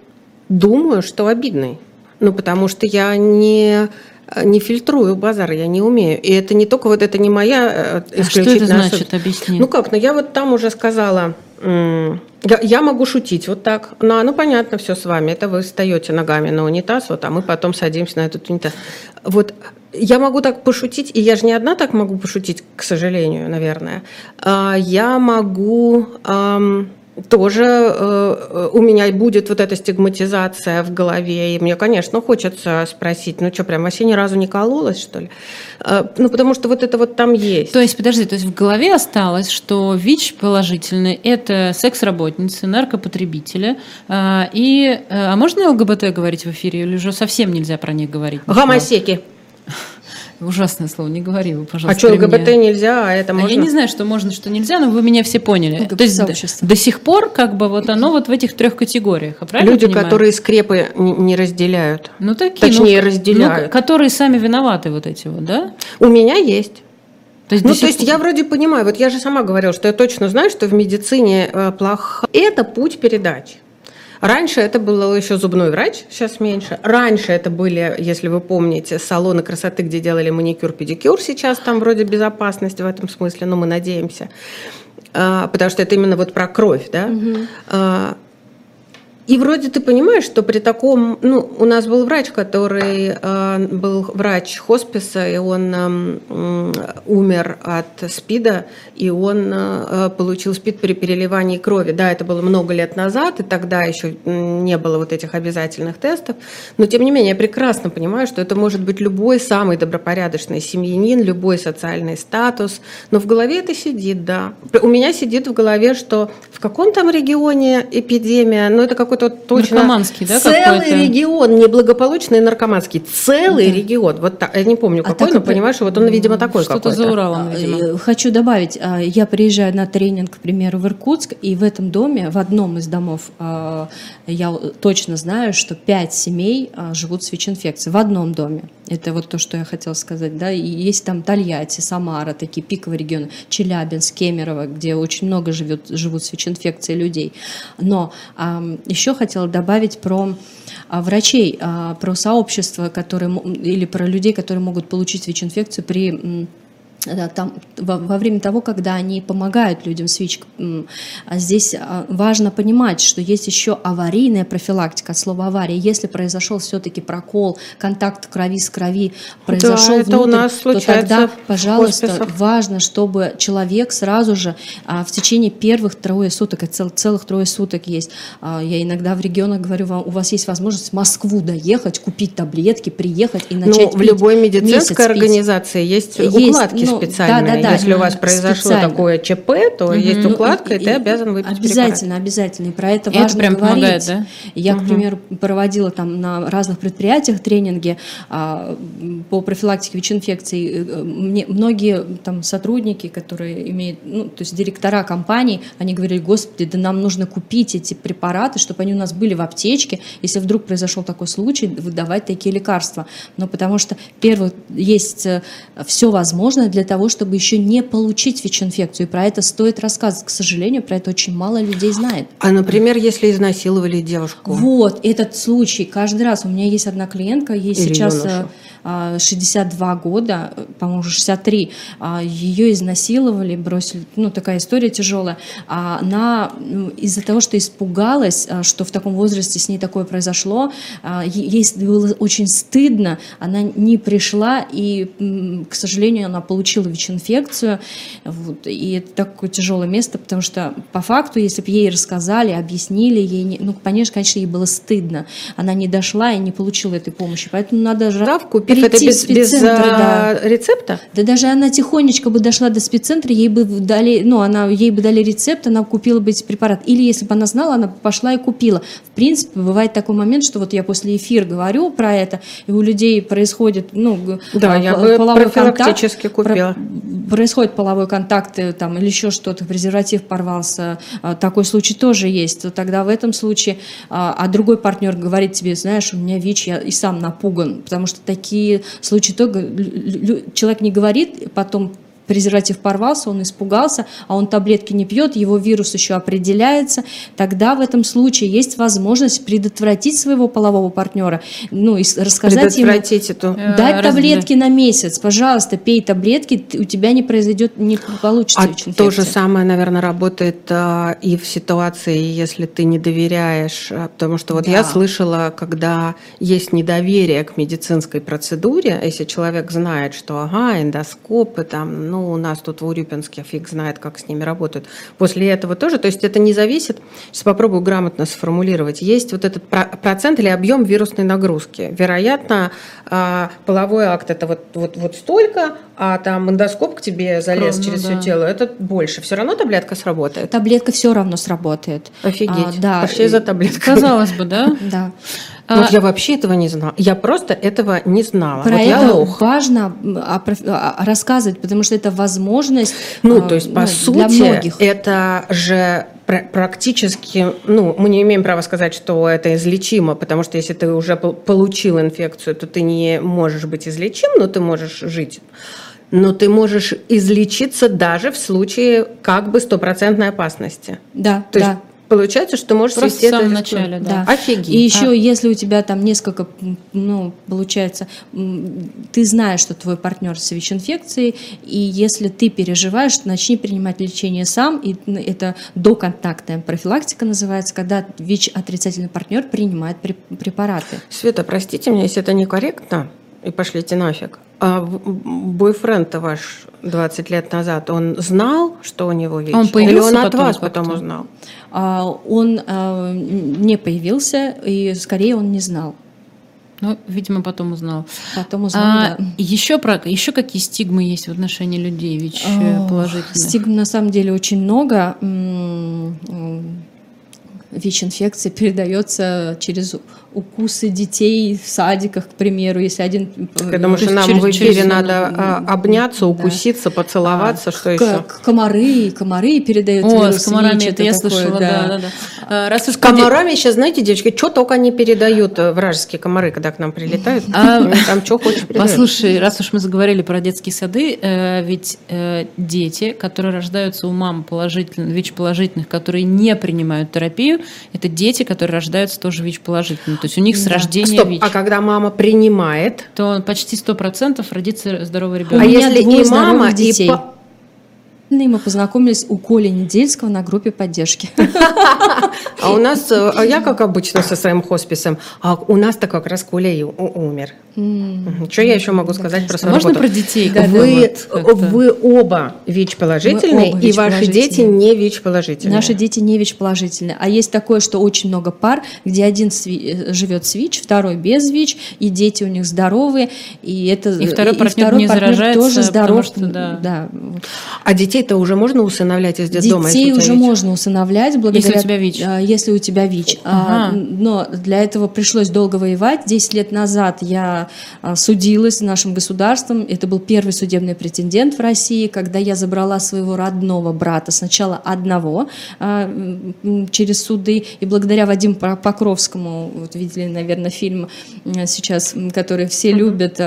думаю, что обидный. Ну, потому что я не не фильтрую базар, я не умею. И это не только вот это не моя исключительно. Э, а что это значит, объясни. Ну как, ну я вот там уже сказала, я, могу шутить вот так. Ну, ну понятно, все с вами. Это вы встаете ногами на унитаз, вот, а мы потом садимся на этот унитаз. Вот я могу так пошутить, и я же не одна так могу пошутить, к сожалению, наверное. А, я могу тоже э, у меня будет вот эта стигматизация в голове, и мне, конечно, хочется спросить, ну что, прям вообще ни разу не кололась, что ли? Э, ну, потому что вот это вот там есть. То есть, подожди, то есть в голове осталось, что ВИЧ положительный – это секс-работницы, наркопотребители, э, и… Э, а можно ЛГБТ говорить в эфире, или уже совсем нельзя про них говорить? Гомосеки. Ужасное слово, не говори его, пожалуйста. А что, ЛГБТ меня. нельзя, а это можно? А я не знаю, что можно, что нельзя, но вы меня все поняли. ЛГБТ То есть до, до сих пор как бы вот оно вот в этих трех категориях, а правильно Люди, понимаю? которые скрепы не разделяют. Ну такие. Точнее, ну, разделяют. Ну, которые сами виноваты вот эти вот, да? У меня есть. То есть, ну, то есть я вроде понимаю, вот я же сама говорила, что я точно знаю, что в медицине э, плохо. Это путь передачи. Раньше это был еще зубной врач, сейчас меньше. Раньше это были, если вы помните, салоны красоты, где делали маникюр, педикюр. Сейчас там вроде безопасность в этом смысле, но мы надеемся. А, потому что это именно вот про кровь, да. Угу. И вроде ты понимаешь, что при таком, ну, у нас был врач, который э, был врач хосписа, и он э, умер от СПИДа, и он э, получил СПИД при переливании крови. Да, это было много лет назад, и тогда еще не было вот этих обязательных тестов, но тем не менее я прекрасно понимаю, что это может быть любой самый добропорядочный семьянин, любой социальный статус, но в голове это сидит, да. У меня сидит в голове, что в каком там регионе эпидемия, ну это какой-то точно... Наркоманский, да, Целый регион, неблагополучный наркоманский, целый да. регион. Вот так, я не помню а какой, а но понимаешь, вот он, видимо, такой Что-то за Уралом, а, видимо. Э, хочу добавить, а, я приезжаю на тренинг, к примеру, в Иркутск, и в этом доме, в одном из домов, я точно знаю, что пять семей живут с ВИЧ-инфекцией в одном доме. Это вот то, что я хотела сказать, да, и есть там Тольятти, Самара, такие пиковые регионы, Челябинск, Кемерово, где очень много живет, живут с ВИЧ-инфекцией людей. Но а, еще хотела добавить про а, врачей, а, про сообщество, которые, или про людей, которые могут получить ВИЧ-инфекцию при там, во, во время того, когда они помогают людям с ВИЧ. А здесь а, важно понимать, что есть еще аварийная профилактика, слово авария. Если произошел все-таки прокол, контакт крови с крови произошел да, внутрь, у нас то тогда, пожалуйста, важно, чтобы человек сразу же а, в течение первых трое суток, это цел, целых трое суток есть, я иногда в регионах говорю, вам, у вас есть возможность в Москву доехать, купить таблетки, приехать и начать Ну, в любой медицинской организации есть, есть укладки ну, специальные. Да, да, да, Если у вас произошло такое ЧП, то угу. есть укладка, и, и ты обязан выпить Обязательно, препарат. обязательно. И про это и важно это прям говорить. Помогает, да? Я, угу. к примеру, проводила там на разных предприятиях тренинги а, по профилактике ВИЧ-инфекций. Э, мне, многие там сотрудники, которые имеют, ну, то есть директора компаний, они говорили, господи, да нам нужно купить эти препараты, чтобы они у нас были в аптечке, если вдруг произошел такой случай, выдавать такие лекарства. Но потому что, первое, есть э, все возможное для того, чтобы еще не получить ВИЧ-инфекцию. И про это стоит рассказывать. К сожалению, про это очень мало людей знает. А, например, если изнасиловали девушку? Вот, этот случай. Каждый раз. У меня есть одна клиентка, ей Или сейчас... Юношу 62 года, по-моему, 63, а, ее изнасиловали, бросили, ну, такая история тяжелая. А она из-за того, что испугалась, а, что в таком возрасте с ней такое произошло, ей было очень стыдно, она не пришла, и, к сожалению, она получила ВИЧ-инфекцию, вот, и это такое тяжелое место, потому что по факту, если бы ей рассказали, объяснили, ей, не, ну, конечно, конечно, ей было стыдно, она не дошла и не получила этой помощи, поэтому надо же прийти это без, в без да. рецепта? Да даже она тихонечко бы дошла до спеццентра, ей бы дали, ну, она, ей бы дали рецепт, она купила бы эти препараты. Или если бы она знала, она бы пошла и купила. В принципе, бывает такой момент, что вот я после эфира говорю про это, и у людей происходит, ну, да, я бы половой контакт, купила. Происходит половой контакт э, там, или еще что-то, презерватив порвался, а, такой случай тоже есть. То тогда в этом случае, а, другой партнер говорит тебе, знаешь, у меня ВИЧ, я и сам напуган, потому что такие случаи только человек не говорит, потом презерватив порвался, он испугался, а он таблетки не пьет, его вирус еще определяется, тогда в этом случае есть возможность предотвратить своего полового партнера, ну и рассказать ему, эту дать э, таблетки на месяц, пожалуйста, пей таблетки, у тебя не произойдет, не получится а то же самое, наверное, работает а, и в ситуации, если ты не доверяешь, а, потому что вот да. я слышала, когда есть недоверие к медицинской процедуре, если человек знает, что ага, эндоскопы там, ну ну, у нас тут в Урюпинске фиг знает, как с ними работают. После этого тоже, то есть это не зависит, сейчас попробую грамотно сформулировать, есть вот этот процент или объем вирусной нагрузки. Вероятно, а, половой акт это вот, вот, вот столько, а там эндоскоп к тебе залез Кровно, через да. все тело, это больше. Все равно таблетка сработает? Таблетка все равно сработает. Офигеть. А, да. Пошли за таблеткой. Казалось бы, да? Да. Вот а, я вообще этого не знала. Я просто этого не знала. Про вот это важно рассказывать, потому что это возможность Ну, то есть, по ну, сути, многих. это же практически, ну, мы не имеем права сказать, что это излечимо, потому что если ты уже получил инфекцию, то ты не можешь быть излечим, но ты можешь жить. Но ты можешь излечиться даже в случае как бы стопроцентной опасности. Да, то да. Есть Получается, что можешь Просто свести в самом это начале, Да. Офигеть. И еще, если у тебя там несколько, ну, получается, ты знаешь, что твой партнер с ВИЧ-инфекцией, и если ты переживаешь, начни принимать лечение сам, и это доконтактная профилактика называется, когда ВИЧ-отрицательный партнер принимает преп- препараты. Света, простите меня, если это некорректно, и пошлите нафиг. А бойфренд-то ваш 20 лет назад, он знал, что у него ВИЧ? Он Или появился он от потом вас как-то? потом узнал? А, Он а, не появился, и скорее он не знал. Ну, видимо, потом узнал. Потом узнал, А, да. еще, про, еще какие стигмы есть в отношении людей ВИЧ э, Ох, положительных? Стигм на самом деле очень много. ВИЧ-инфекция передается через укусы детей в садиках, к примеру, если один... э, думаю, то что нам через- в эфире через- надо а, обняться, Да. укуситься, поцеловаться, что К- еще? Комары, комары передают О, вирус с комарами ВИЧ, это я такое, слышала, да, да, да. А, Раз уж С комарами сейчас, знаете, девочки, что только они передают, э, вражеские комары, когда к нам прилетают. А, Там что хочешь передают. Послушай, раз уж мы заговорили про детские сады, э, ведь э, дети, которые рождаются у мам положительных, ВИЧ-положительных, которые не принимают терапию, это дети, которые рождаются тоже ВИЧ-положительными. То есть у них с рождения Стоп, ВИЧ. а когда мама принимает, То почти 100% родится здоровый ребенок. а если и мама, и детей. И мы познакомились у Коли Недельского на группе поддержки. А у нас, э, а я как обычно со своим хосписом, а у нас-то как раз Коля и умер. Что я еще могу сказать про свою можно про детей? Вы, оба ВИЧ-положительные, и ваши дети не ВИЧ-положительные. Наши дети не ВИЧ-положительные. А есть такое, что очень много пар, где один э, живет с ВИЧ, второй без ВИЧ, и дети у них здоровые. И, это, И второй партнер не заражается, тоже здоров. да. А детей-то уже можно усыновлять из детдома? если Детей у тебя уже ВИЧ? можно усыновлять благодаря... Если у тебя ВИЧ. а, Если у тебя ВИЧ. А, Ага. Но для этого пришлось долго воевать. Десять лет назад я а, судилась с нашим государством. Это был первый судебный претендент в России, когда я забрала своего родного брата, сначала одного, а, через суды. И благодаря Вадиму Пок- Покровскому, вот видели, наверное, фильм сейчас, который все любят,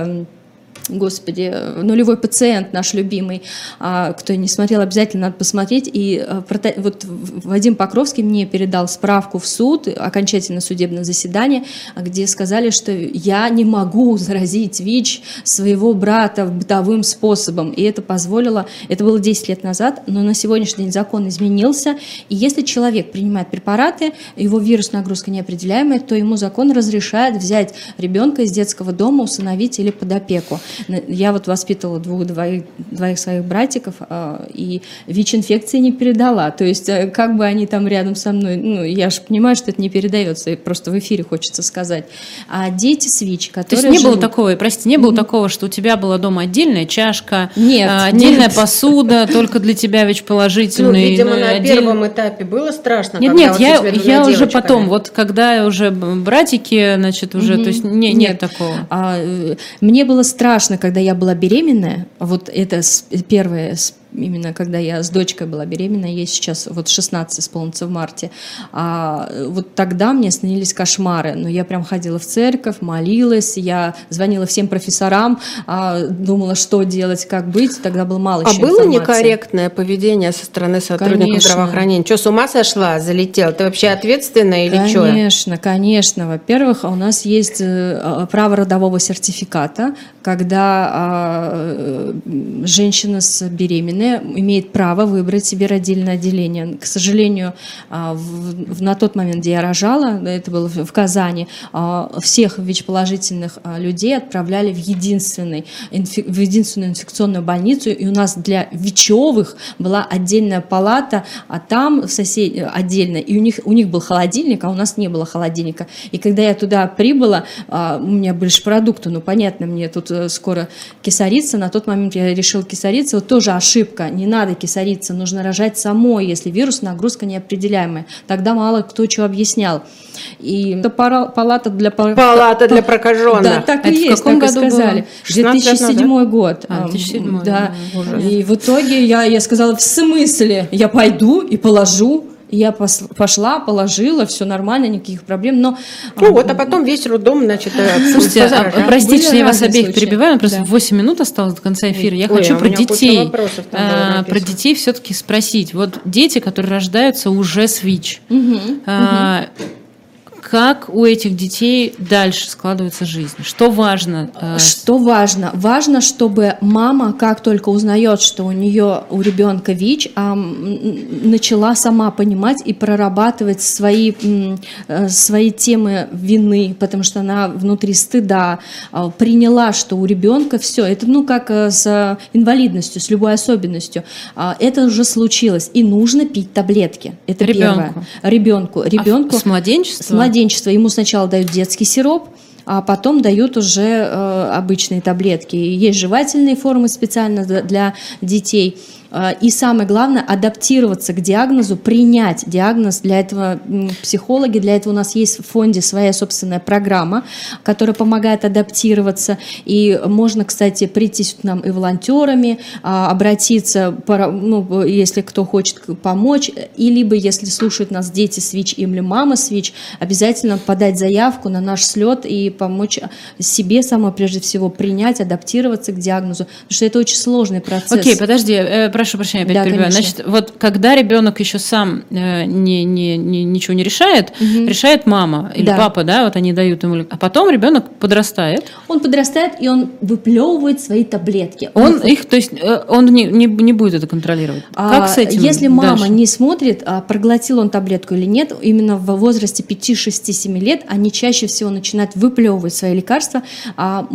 Господи, нулевой пациент наш любимый. А, кто не смотрел, обязательно надо посмотреть. И прото- вот Вадим Покровский мне передал справку в суд, окончательное судебное заседание, а, где сказали, что я не могу заразить ВИЧ своего брата бытовым способом. И это позволило, это было 10 лет назад, но на сегодняшний день закон изменился. И если человек принимает препараты, его вирус нагрузка неопределяемая, то ему закон разрешает взять ребенка из детского дома, усыновить или под опеку. Я вот воспитывала двух, двоих, двоих своих братиков, а, и ВИЧ-инфекции не передала. То есть, э, как бы они там рядом со мной, ну, я же понимаю, что это не передается, и просто в эфире хочется сказать. А дети с ВИЧ, То которые есть не было живут- такого, прости, не было такого, что у тебя была дома отдельная чашка, Нет, а, отдельная нет. посуда, только для тебя Ну, ВИЧ-положительный. видимо, ну, и на первом этапе было страшно. Нет, когда нет, вот я, я уже потом, вот когда уже братики, значит, уже, то есть не- нет, Нет. такого. А, э, мне было страшно, когда я была беременная. Вот это первое, именно когда я с дочкой была беременна, ей сейчас вот 16 исполнится в марте. А, э, вот тогда мне снились кошмары. Но я прям ходила в церковь, молилась, я звонила всем профессорам, а, думала, что делать, как быть. Тогда было мало А еще было информации. некорректное поведение со стороны сотрудников Конечно. здравоохранения? Что, с ума сошла, залетела? Ты вообще ответственная или что? Конечно, конечно. Во-первых, у нас есть э, э, право родового сертификата, когда а, э, женщина с беременная имеет право выбрать себе родильное отделение. К сожалению, а, в- в- на тот момент, где я рожала, это было в в Казани, а, всех ВИЧ-положительных а, людей отправляли в, в единственную инфекционную больницу, и у нас для ВИЧевых была отдельная палата, а там сосед... отдельно, и у них, у них был холодильник, а у нас не было холодильника. И когда я туда прибыла, у меня были же продукты, ну понятно, мне тут э, скоро кисариться, на тот момент я решила кисариться, вот тоже ошибка, не надо кисариться, нужно рожать самой, если вирус нагрузка неопределяемая. Тогда мало кто что объяснял. И это пара- палата для... Палата для прокаженных. Да, так Это и в есть, каком так и году было? сказали. 16 лет 2007 год. А, Ам, 2007, Да. да, ужас. И в итоге я, я сказала, в смысле? Я пойду и положу. Я пос- пошла, положила, все нормально, никаких проблем, но... Ну вот, а потом весь роддом, значит, э, Слушайте, а, простите, что я вас обеих случаи. перебиваю, просто Да. 8 минут осталось до конца эфира. Я Ой, хочу а про детей, а, про детей все-таки спросить. Вот дети, которые рождаются уже с ВИЧ, Мгм. а, как у этих детей дальше складывается жизнь? Что важно? а, Что важно? Важно, чтобы мама, как только узнает, что у нее у ребенка ВИЧ, а, начала сама понимать и прорабатывать свои, э, свои темы вины, потому что она внутри стыда а, приняла, что у ребенка все. Это ну как э, с инвалидностью, с любой особенностью. А, Это уже случилось, и нужно пить таблетки. Это Ребенку. первое. Ребенку. а, Ребенку. с младенчества? С младенчества ему сначала дают детский сироп, а потом дают уже э, обычные таблетки. Есть жевательные формы специально для детей. Э, И самое главное, адаптироваться к диагнозу, принять диагноз. Для этого психологи, для этого у нас есть в фонде своя собственная программа, которая помогает адаптироваться. И можно, кстати, прийти к нам и волонтерами, а, обратиться, ну, если кто хочет помочь, и либо если слушают нас дети с или мама с обязательно подать заявку на наш слет и помочь себе самое прежде всего принять, адаптироваться к диагнозу, потому что это очень сложный процесс. Окей, подожди, э, прошу прощения, опять Да, перебиваю. конечно. Значит, вот когда ребенок еще сам э, не, не, не- ничего не решает, решает мама или Да. папа, да, вот они дают ему, а потом ребенок подрастает, Он подрастает и он выплевывает свои таблетки. он их, то есть э, он не, не, не будет это контролировать. А, как с этим? Если мама дальше? не смотрит, а проглотил он таблетку или нет, именно в возрасте 5, 6, 7 лет они чаще всего начинают выплевывать свои лекарства. А,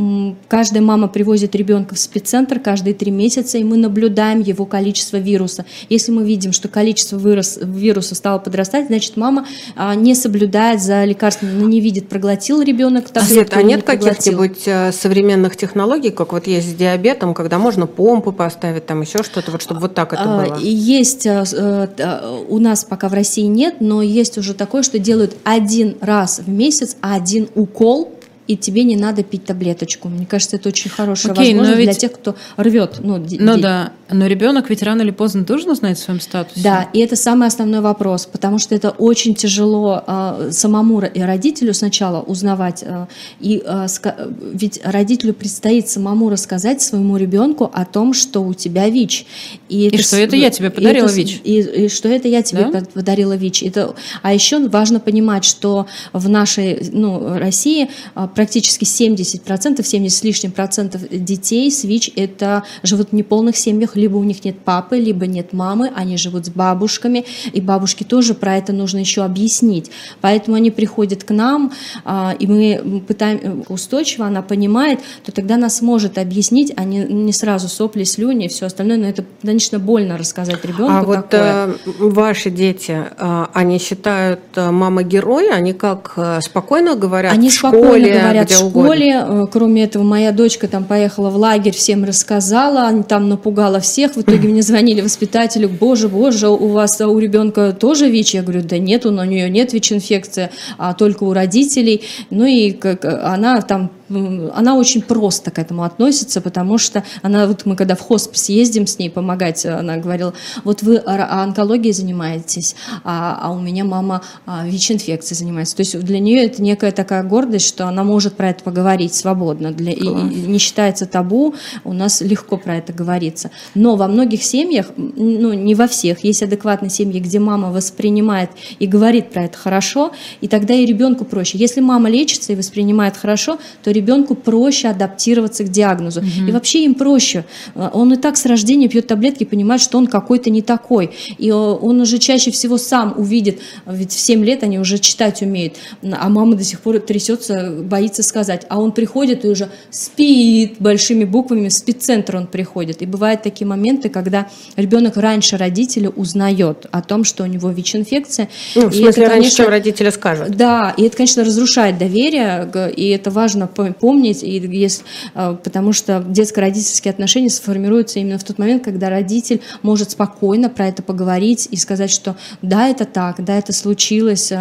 каждая мама привозит ребенка в спеццентр каждые 3 месяца, и мы наблюдаем его количество вируса. Если мы видим, что количество вирус, вируса стало подрастать, значит мама а, не соблюдает за лекарствами, она не видит, проглотил ребенок таблетку Свет, а не нет каких-нибудь э, современных технологий, как вот есть с диабетом, когда можно помпы поставить, там еще что-то, вот чтобы вот так это А, было? и Есть, а, э, а, у нас пока в России нет, но есть уже такое, что делают один раз в месяц один укол, и тебе не надо пить таблеточку. Мне кажется, это очень хорошая Окей, но возможность для ведь- тех, кто рвет. Ну, Ну да, но ребенок ведь рано или поздно должен узнать о своем статусе. Да, и это самый основной вопрос, потому что это очень тяжело а, самому и родителю сначала узнавать, а, и ска- ведь родителю предстоит самому рассказать своему ребенку о том, что у тебя ВИЧ. И это что это я тебе и подарила это ВИЧ. И, и что это я тебе Да? под- подарила ВИЧ. Это, а еще важно понимать, что в нашей ну, России практически 70%, 70 с лишним процентов детей с ВИЧ это живут в неполных семьях, либо у них нет папы, либо нет мамы, они живут с бабушками, и бабушке тоже про это нужно еще объяснить. Поэтому они приходят к нам, а, и мы пытаем устойчиво, она понимает, то тогда она сможет объяснить, а не, не сразу сопли, слюни и все остальное. Но это, конечно, больно рассказать ребенку А вот такое. э, ваши дети, э, они считают э, мама героя, они как э, спокойно говорят Они в спокойно школе, говорят где в угодно? школе. Э, Кроме этого, моя дочка там поехала в лагерь, всем рассказала, там напугала всех. В итоге мне звонили воспитателю, боже, боже, у вас а, у ребенка тоже ВИЧ? Я говорю, да нет, у нее нет ВИЧ-инфекции, а только у родителей. Ну и как, она там она очень просто к этому относится, потому что она, вот мы когда в хоспис ездим с ней помогать, она говорила, вот вы онкологией занимаетесь, а, а у меня мама а, ВИЧ-инфекцией занимается. То есть для нее это некая такая гордость, что она может про это поговорить свободно, для, и, и не считается табу, у нас легко про это говорится. Но во многих семьях, ну не во всех, есть адекватные семьи, где мама воспринимает и говорит про это хорошо, и тогда и ребенку проще. Если мама лечится и воспринимает хорошо, то ребенку проще адаптироваться к диагнозу. И вообще им проще. А, Он и так с рождения пьет таблетки и понимает, что он какой-то не такой. И э, он уже чаще всего сам увидит, ведь в 7 лет они уже читать умеют, а мама до сих пор трясется, боится сказать. А он приходит и уже спит большими буквами, в спеццентр он приходит. И бывают такие моменты, когда ребенок раньше родителя узнает о том, что у него ВИЧ-инфекция. Ну, в И смысле, это, раньше, конечно, чем родители скажут. да, и это, конечно, разрушает доверие, и это важно по- помнить, и если, а, потому что детско-родительские отношения сформируются именно в тот момент, когда родитель может спокойно про это поговорить и сказать, что да, это так, да, это случилось,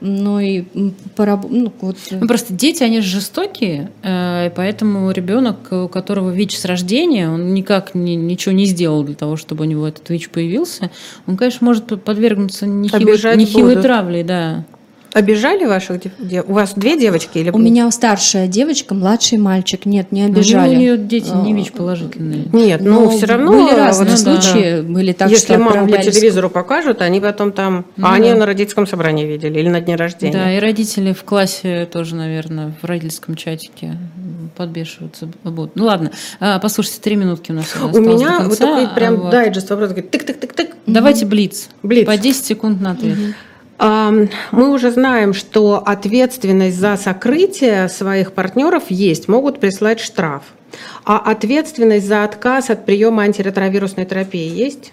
но и пораб... ну, вот. ну, просто дети, они же жестокие, э, поэтому ребенок, у которого ВИЧ с рождения, он никак не, ничего не сделал для того, чтобы у него этот ВИЧ появился, он, конечно, может подвергнуться нехилой, нехилой травле, да. Обижали ваших дев... У вас две девочки или У меня старшая девочка, младший мальчик. Нет, не обижали. у нее дети не ВИЧ положительные. Нет, но, но все равно были разные вот, случаи, да. были так, Если что маму по телевизору покажут, они потом там, ну, а они да. на родительском собрании видели или на дне рождения. Да, и родители в классе тоже, наверное, в родительском чатике подбешиваются будут. Ну ладно, а, послушайте, три минутки у нас. У меня вот такой прям вот. дайджест вопрос, тык-тык-тык-тык. Давайте блиц. Блиц. По 10 секунд на ответ. Угу. Мы уже знаем, что ответственность за сокрытие своих партнеров есть, могут прислать штраф. А ответственность за отказ от приема антиретровирусной терапии есть?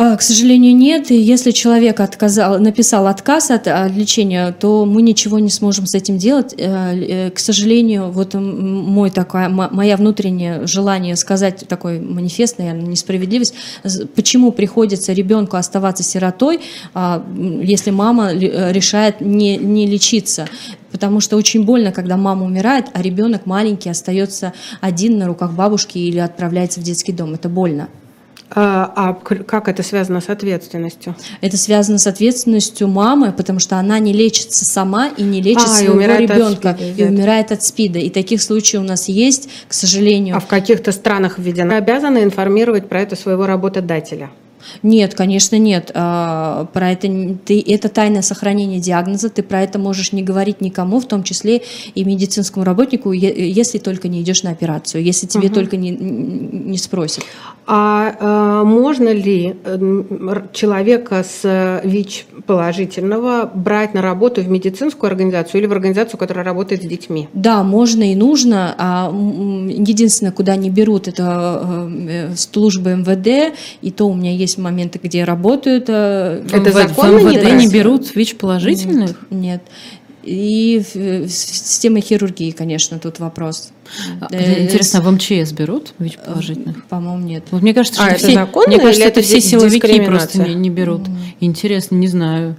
А, к сожалению, нет. И если человек отказал, написал отказ от, от лечения, то мы ничего не сможем с этим делать. Э, э, к сожалению, вот мой такая, моя внутреннее желание сказать такой манифест, наверное, несправедливость, почему приходится ребенку оставаться сиротой, а, если мама э, решает не, не лечиться. Потому что очень больно, когда мама умирает, а ребенок маленький остается один на руках бабушки или отправляется в детский дом. Это больно. А, а как это связано с ответственностью? Это связано с ответственностью мамы, потому что она не лечится сама и не лечит а, своего ребенка и умирает от СПИДа. И таких случаев у нас есть, к сожалению. А в каких-то странах введено? Обязаны информировать про это своего работодателя? Нет, конечно, нет. А, про это ты это тайное сохранение диагноза. Ты про это можешь не говорить никому, в том числе и медицинскому работнику, если только не идешь на операцию, если тебе угу. только не, не спросят. А, а можно ли человека с ВИЧ положительного брать на работу в медицинскую организацию или в организацию, которая работает с детьми? Да, можно и нужно. А единственное, куда не берут, это э, службы МВД, и то у меня есть моменты, где работают. Э, это в, законно в МВД не берут ВИЧ положительных? Нет. нет. И система хирургии, конечно, тут вопрос. А, э, интересно, в МЧС берут ВИЧ положительных? По-моему, нет. Вот мне кажется, что а, все, законно, мне кажется, это все силовики просто не, не берут. Mm. Интересно, не знаю.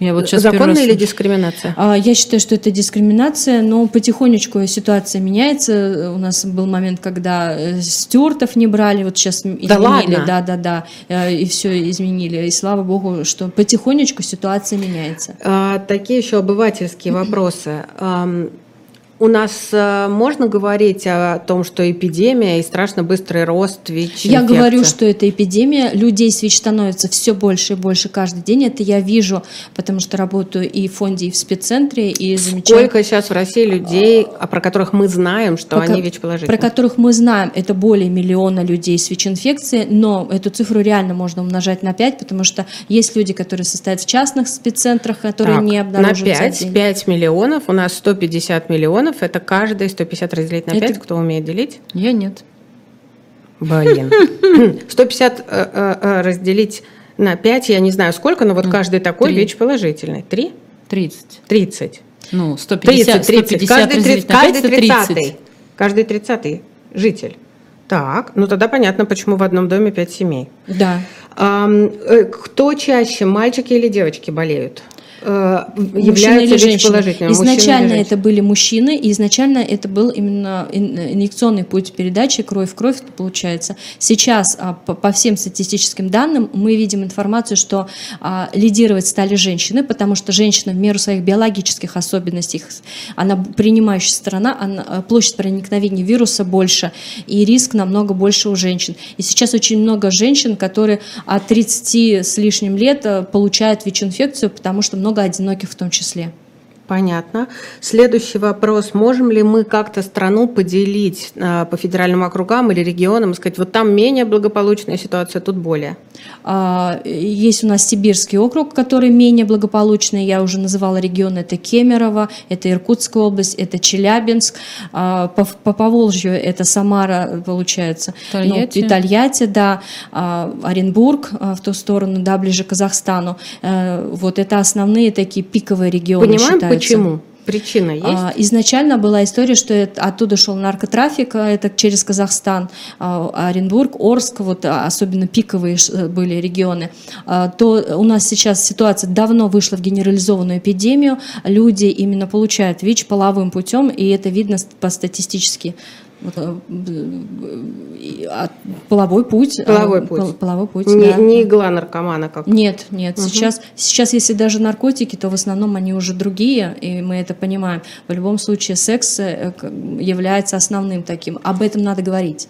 Я вот сейчас Законная раз... или дискриминация? А, я считаю, что это дискриминация, но потихонечку ситуация меняется. У нас был момент, когда э, стюартов не брали, вот сейчас изменили. Да, ладно? да, да, да, э, и все изменили. И слава богу, что потихонечку ситуация меняется. А, такие еще обывательские вопросы. У нас э, можно говорить о том, что эпидемия и страшно быстрый рост ВИЧ? Я говорю, что это эпидемия. Людей с ВИЧ становится все больше и больше каждый день. Это я вижу, потому что работаю и в фонде, и в спеццентре, и замечаю. Сколько сейчас в России людей, а про которых мы знаем, что про, они ВИЧ-положительные? Про которых мы знаем, это более миллиона людей с ВИЧ-инфекцией, но эту цифру реально можно умножать на 5, потому что есть люди, которые состоят в частных спеццентрах, которые так, не обнаруживаются. На 5, 5 миллионов, у нас 150 миллионов миллионов, это каждый 150 разделить на 5, это... кто умеет делить? Я нет. Блин. 150 э, э, э, разделить на 5, я не знаю сколько, но вот каждый такой ВИЧ положительный. Три? 30. 30. Ну, 150, 30, 30. каждый, 30, каждый 30. Каждый 30 житель. Так, ну тогда понятно, почему в одном доме 5 семей. Да. Кто чаще, мальчики или девочки болеют? Э, являются или женщины. Изначально это были мужчины, и изначально это был именно инъекционный путь передачи кровь в кровь получается. Сейчас а, по всем статистическим данным мы видим информацию, что а, лидировать стали женщины, потому что женщина в меру своих биологических особенностей, она принимающая сторона, она, а, площадь проникновения вируса больше, и риск намного больше у женщин. И сейчас очень много женщин, которые от 30 с лишним лет получают ВИЧ-инфекцию, потому что много много одиноких в том числе. Понятно. Следующий вопрос. Можем ли мы как-то страну поделить э, по федеральным округам или регионам и сказать, вот там менее благополучная ситуация, тут более? А, есть у нас Сибирский округ, который менее благополучный. Я уже называла регионы. Это Кемерово, это Иркутская область, это Челябинск. А, по, по Поволжью это Самара, получается. Тольятти. Ну, и Тольятти, да. А, Оренбург в ту сторону, да, ближе к Казахстану. Э, вот это основные такие пиковые регионы Понимаем, считаются. Почему? Причина есть? А, изначально была история, что это, оттуда шел наркотрафик, а, это через Казахстан, а, Оренбург, Орск, вот особенно пиковые э, были регионы. То у нас сейчас ситуация давно вышла в генерализованную эпидемию, люди именно получают ВИЧ половым путем, и это видно по статистически половой путь. Половой путь. Половой путь, не, да. не игла наркомана как. Нет, нет. Угу. Сейчас, сейчас, если даже наркотики, то в основном они уже другие, и мы это понимаем. В любом случае секс э, является основным таким. Об этом надо говорить.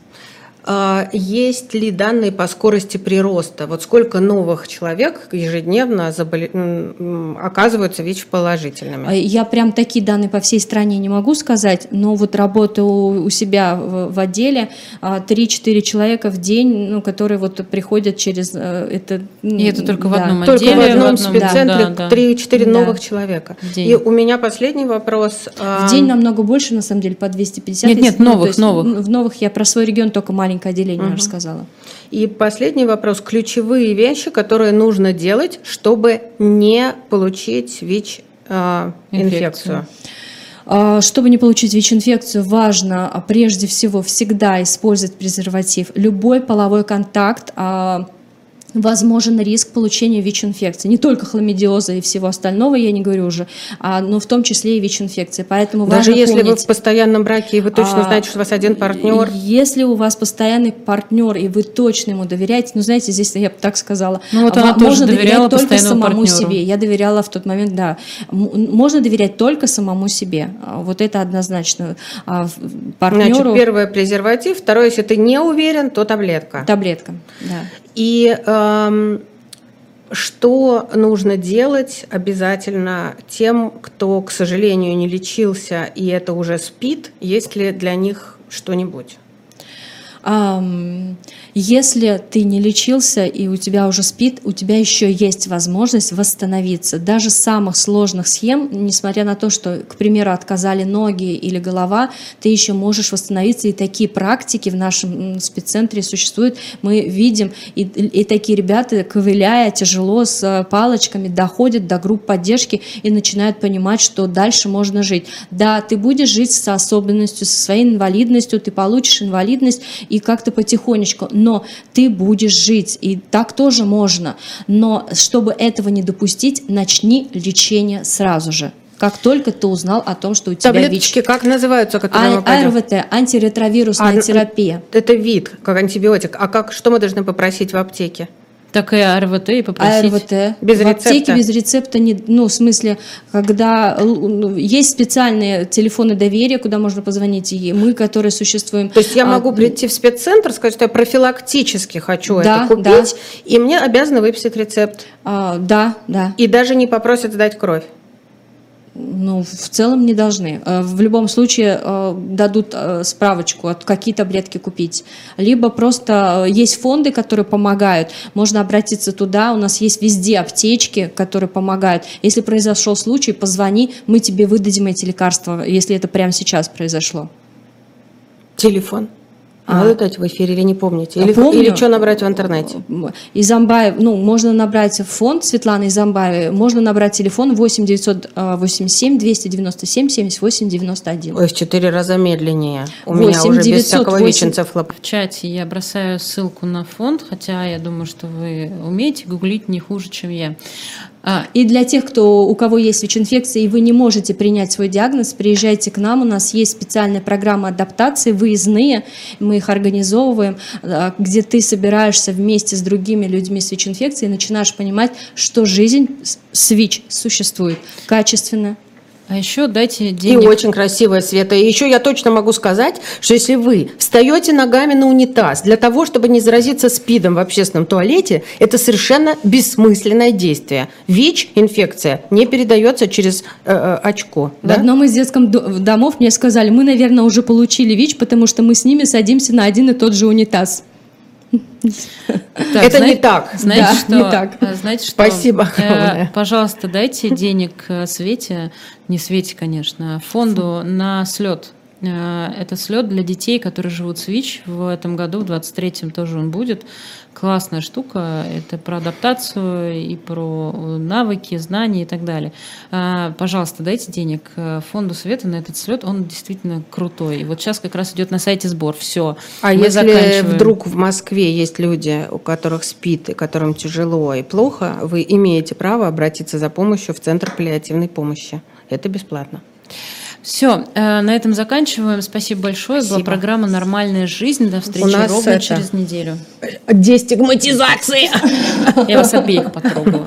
А, есть ли данные по скорости прироста? Вот сколько новых человек ежедневно заболе... оказываются ВИЧ-положительными? А, я прям такие данные по всей стране не могу сказать, но вот работаю у себя в, отделе 3-4 а, человека в день, ну, которые вот приходят через э, это. И это только да. в одном отделе? Только в одном, в одном спеццентре да, да, 3-4 да. новых человека. И у меня последний вопрос. В день намного больше, на самом деле, по 250. Нет, нет, новых, ну, новых. В новых я про свой регион только маленький маленькое отделение угу. рассказала. И последний вопрос. Ключевые вещи, которые нужно делать, чтобы не получить ВИЧ-инфекцию. А, чтобы не получить ВИЧ-инфекцию, важно а, прежде всего всегда использовать презерватив. Любой половой контакт а, возможен риск получения ВИЧ-инфекции. Не только хламидиоза и всего остального, я не говорю уже, а, но в том числе и ВИЧ-инфекции. Поэтому Даже важно если помнить, вы в постоянном браке, и вы точно а, знаете, что у вас один партнер? Если у вас постоянный партнер, и вы точно ему доверяете, ну, знаете, здесь я бы так сказала, ну, вот она можно доверять только самому партнеру. себе. Я доверяла в тот момент, да. Можно доверять только самому себе. А, вот это однозначно. А партнеру... Значит, первое презерватив, второе, если ты не уверен, то таблетка. Таблетка, да. И эм, что нужно делать обязательно тем, кто, к сожалению, не лечился и это уже спит? Есть ли для них что-нибудь? Если ты не лечился и у тебя уже спит, у тебя еще есть возможность восстановиться. Даже самых сложных схем, несмотря на то, что, к примеру, отказали ноги или голова, ты еще можешь восстановиться. И такие практики в нашем спеццентре существуют. Мы видим, и, и такие ребята, ковыляя тяжело с э, палочками, доходят до групп поддержки и начинают понимать, что дальше можно жить. Да, ты будешь жить с особенностью, со своей инвалидностью, ты получишь инвалидность, и как-то потихонечку, но ты будешь жить, и так тоже можно. Но чтобы этого не допустить, начни лечение сразу же как только ты узнал о том, что у тебя Таблеточки ВИЧ. как называются, которые а, АРВТ, антиретровирусная а, терапия. Это вид, как антибиотик. А как, что мы должны попросить в аптеке? Так и АРВТ и попросить. АРВТ. Без в рецепта? аптеке без рецепта, не, ну, в смысле, когда ну, есть специальные телефоны доверия, куда можно позвонить, и мы, которые существуем. То есть я а, могу а, прийти в спеццентр, сказать, что я профилактически хочу да, это купить, да. и мне обязаны выписать рецепт? А, да, да. И даже не попросят сдать кровь? Ну, в целом не должны. Э, в любом случае э, дадут э, справочку, какие таблетки купить. Либо просто есть фонды, которые помогают. Можно обратиться туда. У нас есть везде аптечки, которые помогают. Если произошел случай, позвони, мы тебе выдадим эти лекарства, если это прямо сейчас произошло. Телефон? А, дать в эфире или не помните? Или, помню, или что набрать в интернете? Изамбаев, ну, можно набрать фонд Светланы Изамбаевой, можно набрать телефон 8 987 297 78 91. Ой, в четыре раза медленнее. У 8 меня уже 900, без всякого 8... В чате я бросаю ссылку на фонд, хотя я думаю, что вы умеете гуглить не хуже, чем я. А, и для тех, кто, у кого есть ВИЧ-инфекция, и вы не можете принять свой диагноз, приезжайте к нам. У нас есть специальная программа адаптации, выездные. Мы их организовываем, а, где ты собираешься вместе с другими людьми с ВИЧ-инфекцией и начинаешь понимать, что жизнь с ВИЧ существует качественно, а еще дайте денег. И очень красивая, Света. И еще я точно могу сказать, что если вы встаете ногами на унитаз для того, чтобы не заразиться СПИДом в общественном туалете, это совершенно бессмысленное действие. ВИЧ, инфекция, не передается через э, э, очко. В да? одном из детских домов мне сказали, мы, наверное, уже получили ВИЧ, потому что мы с ними садимся на один и тот же унитаз. Так, это знаете, не так. Знаете, да, что, не так. А, знаете, что, Спасибо. Э, пожалуйста, дайте денег Свете, не Свете, конечно, а фонду на слет Это слет для детей, которые живут с ВИЧ. В этом году, в 23-м тоже он будет. Классная штука. Это про адаптацию и про навыки, знания и так далее. Пожалуйста, дайте денег фонду Света на этот слет. Он действительно крутой. И вот сейчас как раз идет на сайте сбор. Все. А Мы если вдруг в Москве есть люди, у которых спит и которым тяжело и плохо, вы имеете право обратиться за помощью в Центр паллиативной помощи. Это бесплатно. Все, э, на этом заканчиваем. Спасибо большое. Спасибо. Была программа «Нормальная жизнь». До встречи ровно это... через неделю. Дестигматизация! Я вас обеих потрогала.